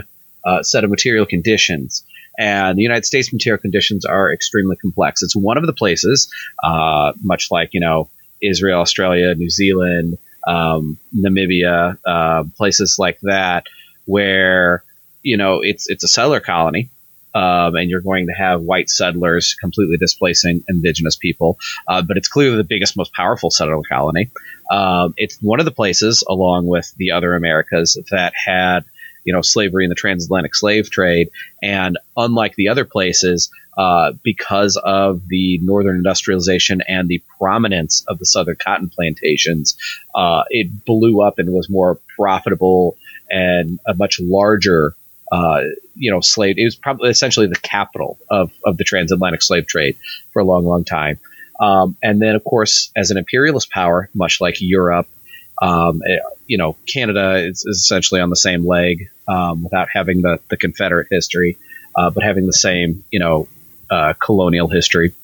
uh, set of material conditions. And the United States material conditions are extremely complex. It's one of the places, uh, much like, you know, Israel, Australia, New Zealand, um, Namibia, uh, places like that, where, you know, it's, it's a settler colony um, and you're going to have white settlers completely displacing indigenous people. Uh, but it's clearly the biggest, most powerful settler colony. Um, it's one of the places, along with the other Americas, that had you know slavery in the transatlantic slave trade. And unlike the other places, uh, because of the northern industrialization and the prominence of the southern cotton plantations, uh, it blew up and was more profitable and a much larger uh, you know, slave. It was probably essentially the capital of, of the transatlantic slave trade for a long, long time. Um, and then, of course, as an imperialist power, much like Europe, um, eh, you know, Canada is, is essentially on the same leg um, without having the, the Confederate history, uh, but having the same, you know, uh, colonial history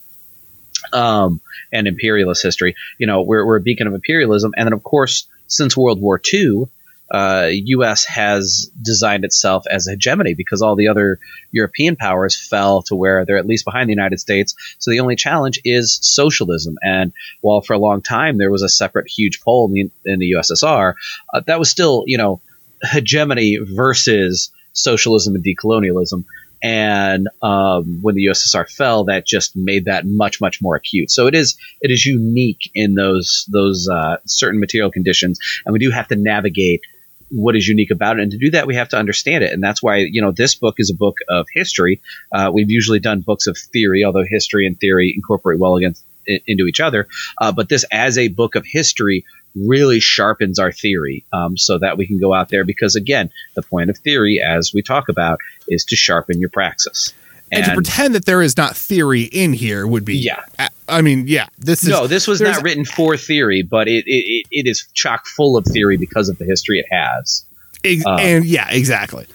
um, and imperialist history. You know, we're, we're a beacon of imperialism. And then, of course, since World War II, uh, U.S. has designed itself as a hegemony because all the other European powers fell to where they're at least behind the United States. So the only challenge is socialism. And while for a long time there was a separate huge pole in the, in the USSR, uh, that was still, you know, hegemony versus socialism and decolonialism. And um, when the USSR fell, that just made that much, much more acute. So it is it is unique in those those uh, certain material conditions, and we do have to navigate what is unique about it. And to do that, we have to understand it. And that's why, you know, this book is a book of history. Uh, we've usually done books of theory, although history and theory incorporate well against into each other. Uh, but this, as a book of history, really sharpens our theory um, so that we can go out there. Because again, the point of theory, as we talk about, is to sharpen your praxis. And, to pretend that there is not theory in here would be Yeah. I- I mean, yeah, this is no, this was not written for theory, but it, it, it- is chock full of theory because of the history it has. Ex- Uh, and yeah, exactly.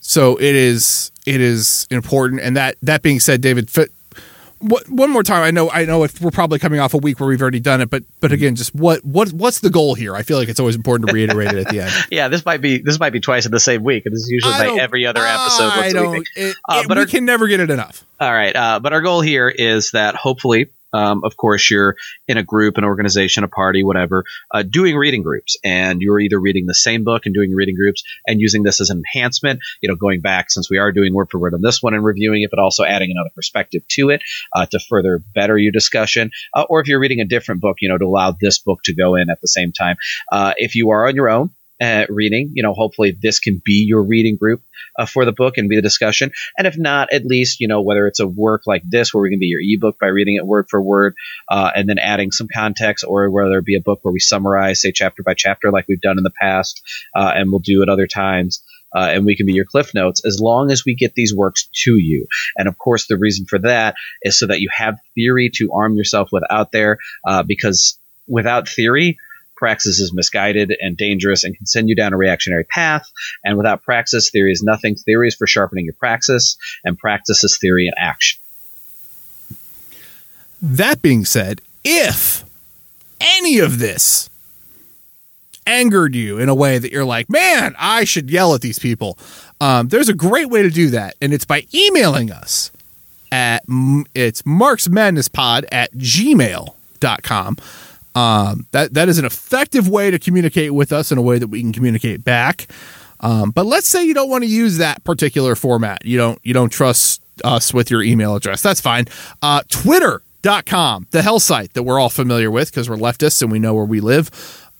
So it is it is important. And that that being said, David, what, one more time. I know I know if we're probably coming off a week where we've already done it, but but again, just what what what's the goal here? I feel like it's always important to reiterate it at the end. Yeah, this might be this might be twice in the same week, and this is usually by every other episode. I don't. It, Uh, it- but we our- can never get it enough. All right, uh, but our goal here is that hopefully um, of course, you're in a group, an organization, a party, whatever, uh, doing reading groups, and you're either reading the same book and doing reading groups and using this as an enhancement, you know, going back since we are doing word for word on this one and reviewing it, but also adding another perspective to it uh, to further better your discussion, uh, or if you're reading a different book, you know, to allow this book to go in at the same time. Uh, if you are on your own, uh, reading. You know, hopefully this can be your reading group uh, for the book and be the discussion. And if not, at least, you know, whether it's a work like this where we can be your ebook by reading it word for word uh, and then adding some context, or whether it be a book where we summarize, say, chapter by chapter like we've done in the past uh, and we'll do at other times. Uh, and we can be your cliff notes as long as we get these works to you. And of course, the reason for that is so that you have theory to arm yourself with out there, uh, because without theory, praxis is misguided and dangerous and can send you down a reactionary path. And without praxis, theory is nothing. Theory is for sharpening your praxis, and praxis is theory in action. That being said, if any of this angered you in a way that you're like, man, I should yell at these people, um, there's a great way to do that. And it's by emailing us at it's Marx Madness Pod at gmail.com. Um, that that is an effective way to communicate with us in a way that we can communicate back. Um, but let's say you don't want to use that particular format. You don't you don't trust us with your email address. That's fine. Uh, Twitter.com, the hell site that we're all familiar with because we're leftists and we know where we live.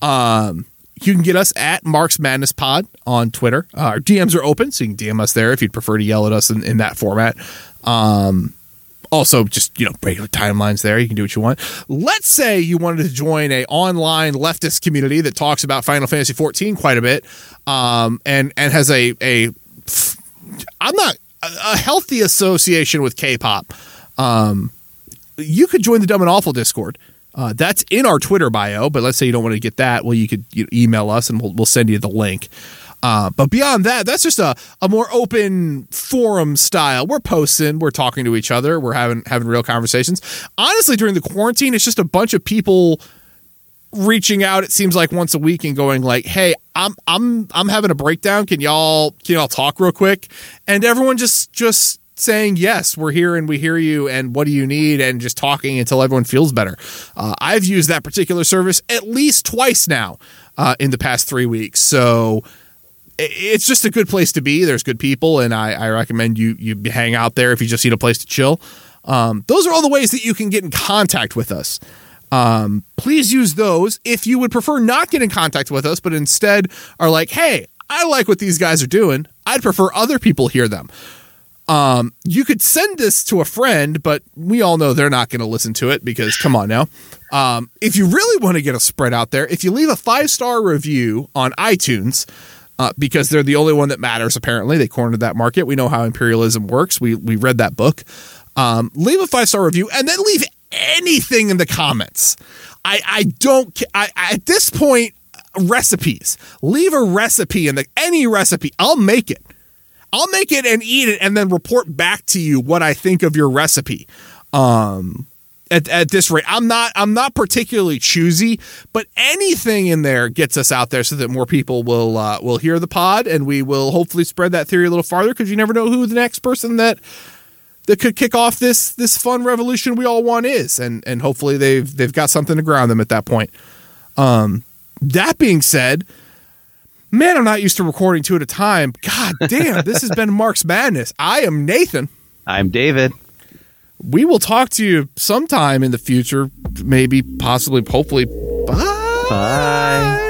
Um, you can get us at Marx Madness Pod on Twitter. Uh, our DMs are open, so you can DM us there if you'd prefer to yell at us in, in that format. Um, also just you know regular timelines there. You can do what you want. Let's say you wanted to join a online leftist community that talks about final fantasy 14 quite a bit um, and and has a a i'm not a healthy association with k-pop. Um, you could join the dumb and awful discord. Uh, that's in our twitter bio but let's say you don't want to get that well you could you email us and we'll, we'll send you the link uh, but beyond that, that's just a, a more open forum style. We're posting, we're talking to each other, we're having having real conversations. Honestly, during the quarantine, it's just a bunch of people reaching out. It seems like once a week and going like, "Hey, I'm I'm I'm having a breakdown. Can y'all can y'all talk real quick?" And everyone just just saying yes we're here and we hear you and what do you need and just talking until everyone feels better uh, i've used that particular service at least twice now uh, in the past three weeks so it's just a good place to be. There's good people, and I, I recommend you you hang out there if you just need a place to chill. Um, those are all the ways that you can get in contact with us. Um, please use those if you would prefer not get in contact with us, but instead are like, hey, I like what these guys are doing. I'd prefer other people hear them. Um, you could send this to a friend, but we all know they're not going to listen to it because come on now. Um, if you really want to get a spread out there, if you leave a five star review on iTunes, uh, because they're the only one that matters. Apparently, they cornered that market. We know how imperialism works. We we read that book. Um, leave a five star review and then leave anything in the comments. I I don't. I, at this point, recipes. Leave a recipe in the any recipe. I'll make it. I'll make it and eat it and then report back to you what I think of your recipe. Um, at, at this rate. I'm not I'm not particularly choosy, but anything in there gets us out there so that more people will uh, will hear the pod and we will hopefully spread that theory a little farther because you never know who the next person that that could kick off this this fun revolution we all want is and and hopefully they've they've got something to ground them at that point. Um that being said, man, I'm not used to recording two at a time. God damn, this has been Marx Madness. I am Nathan. I'm David we will talk to you sometime in the future, maybe, possibly, hopefully. Bye. Bye.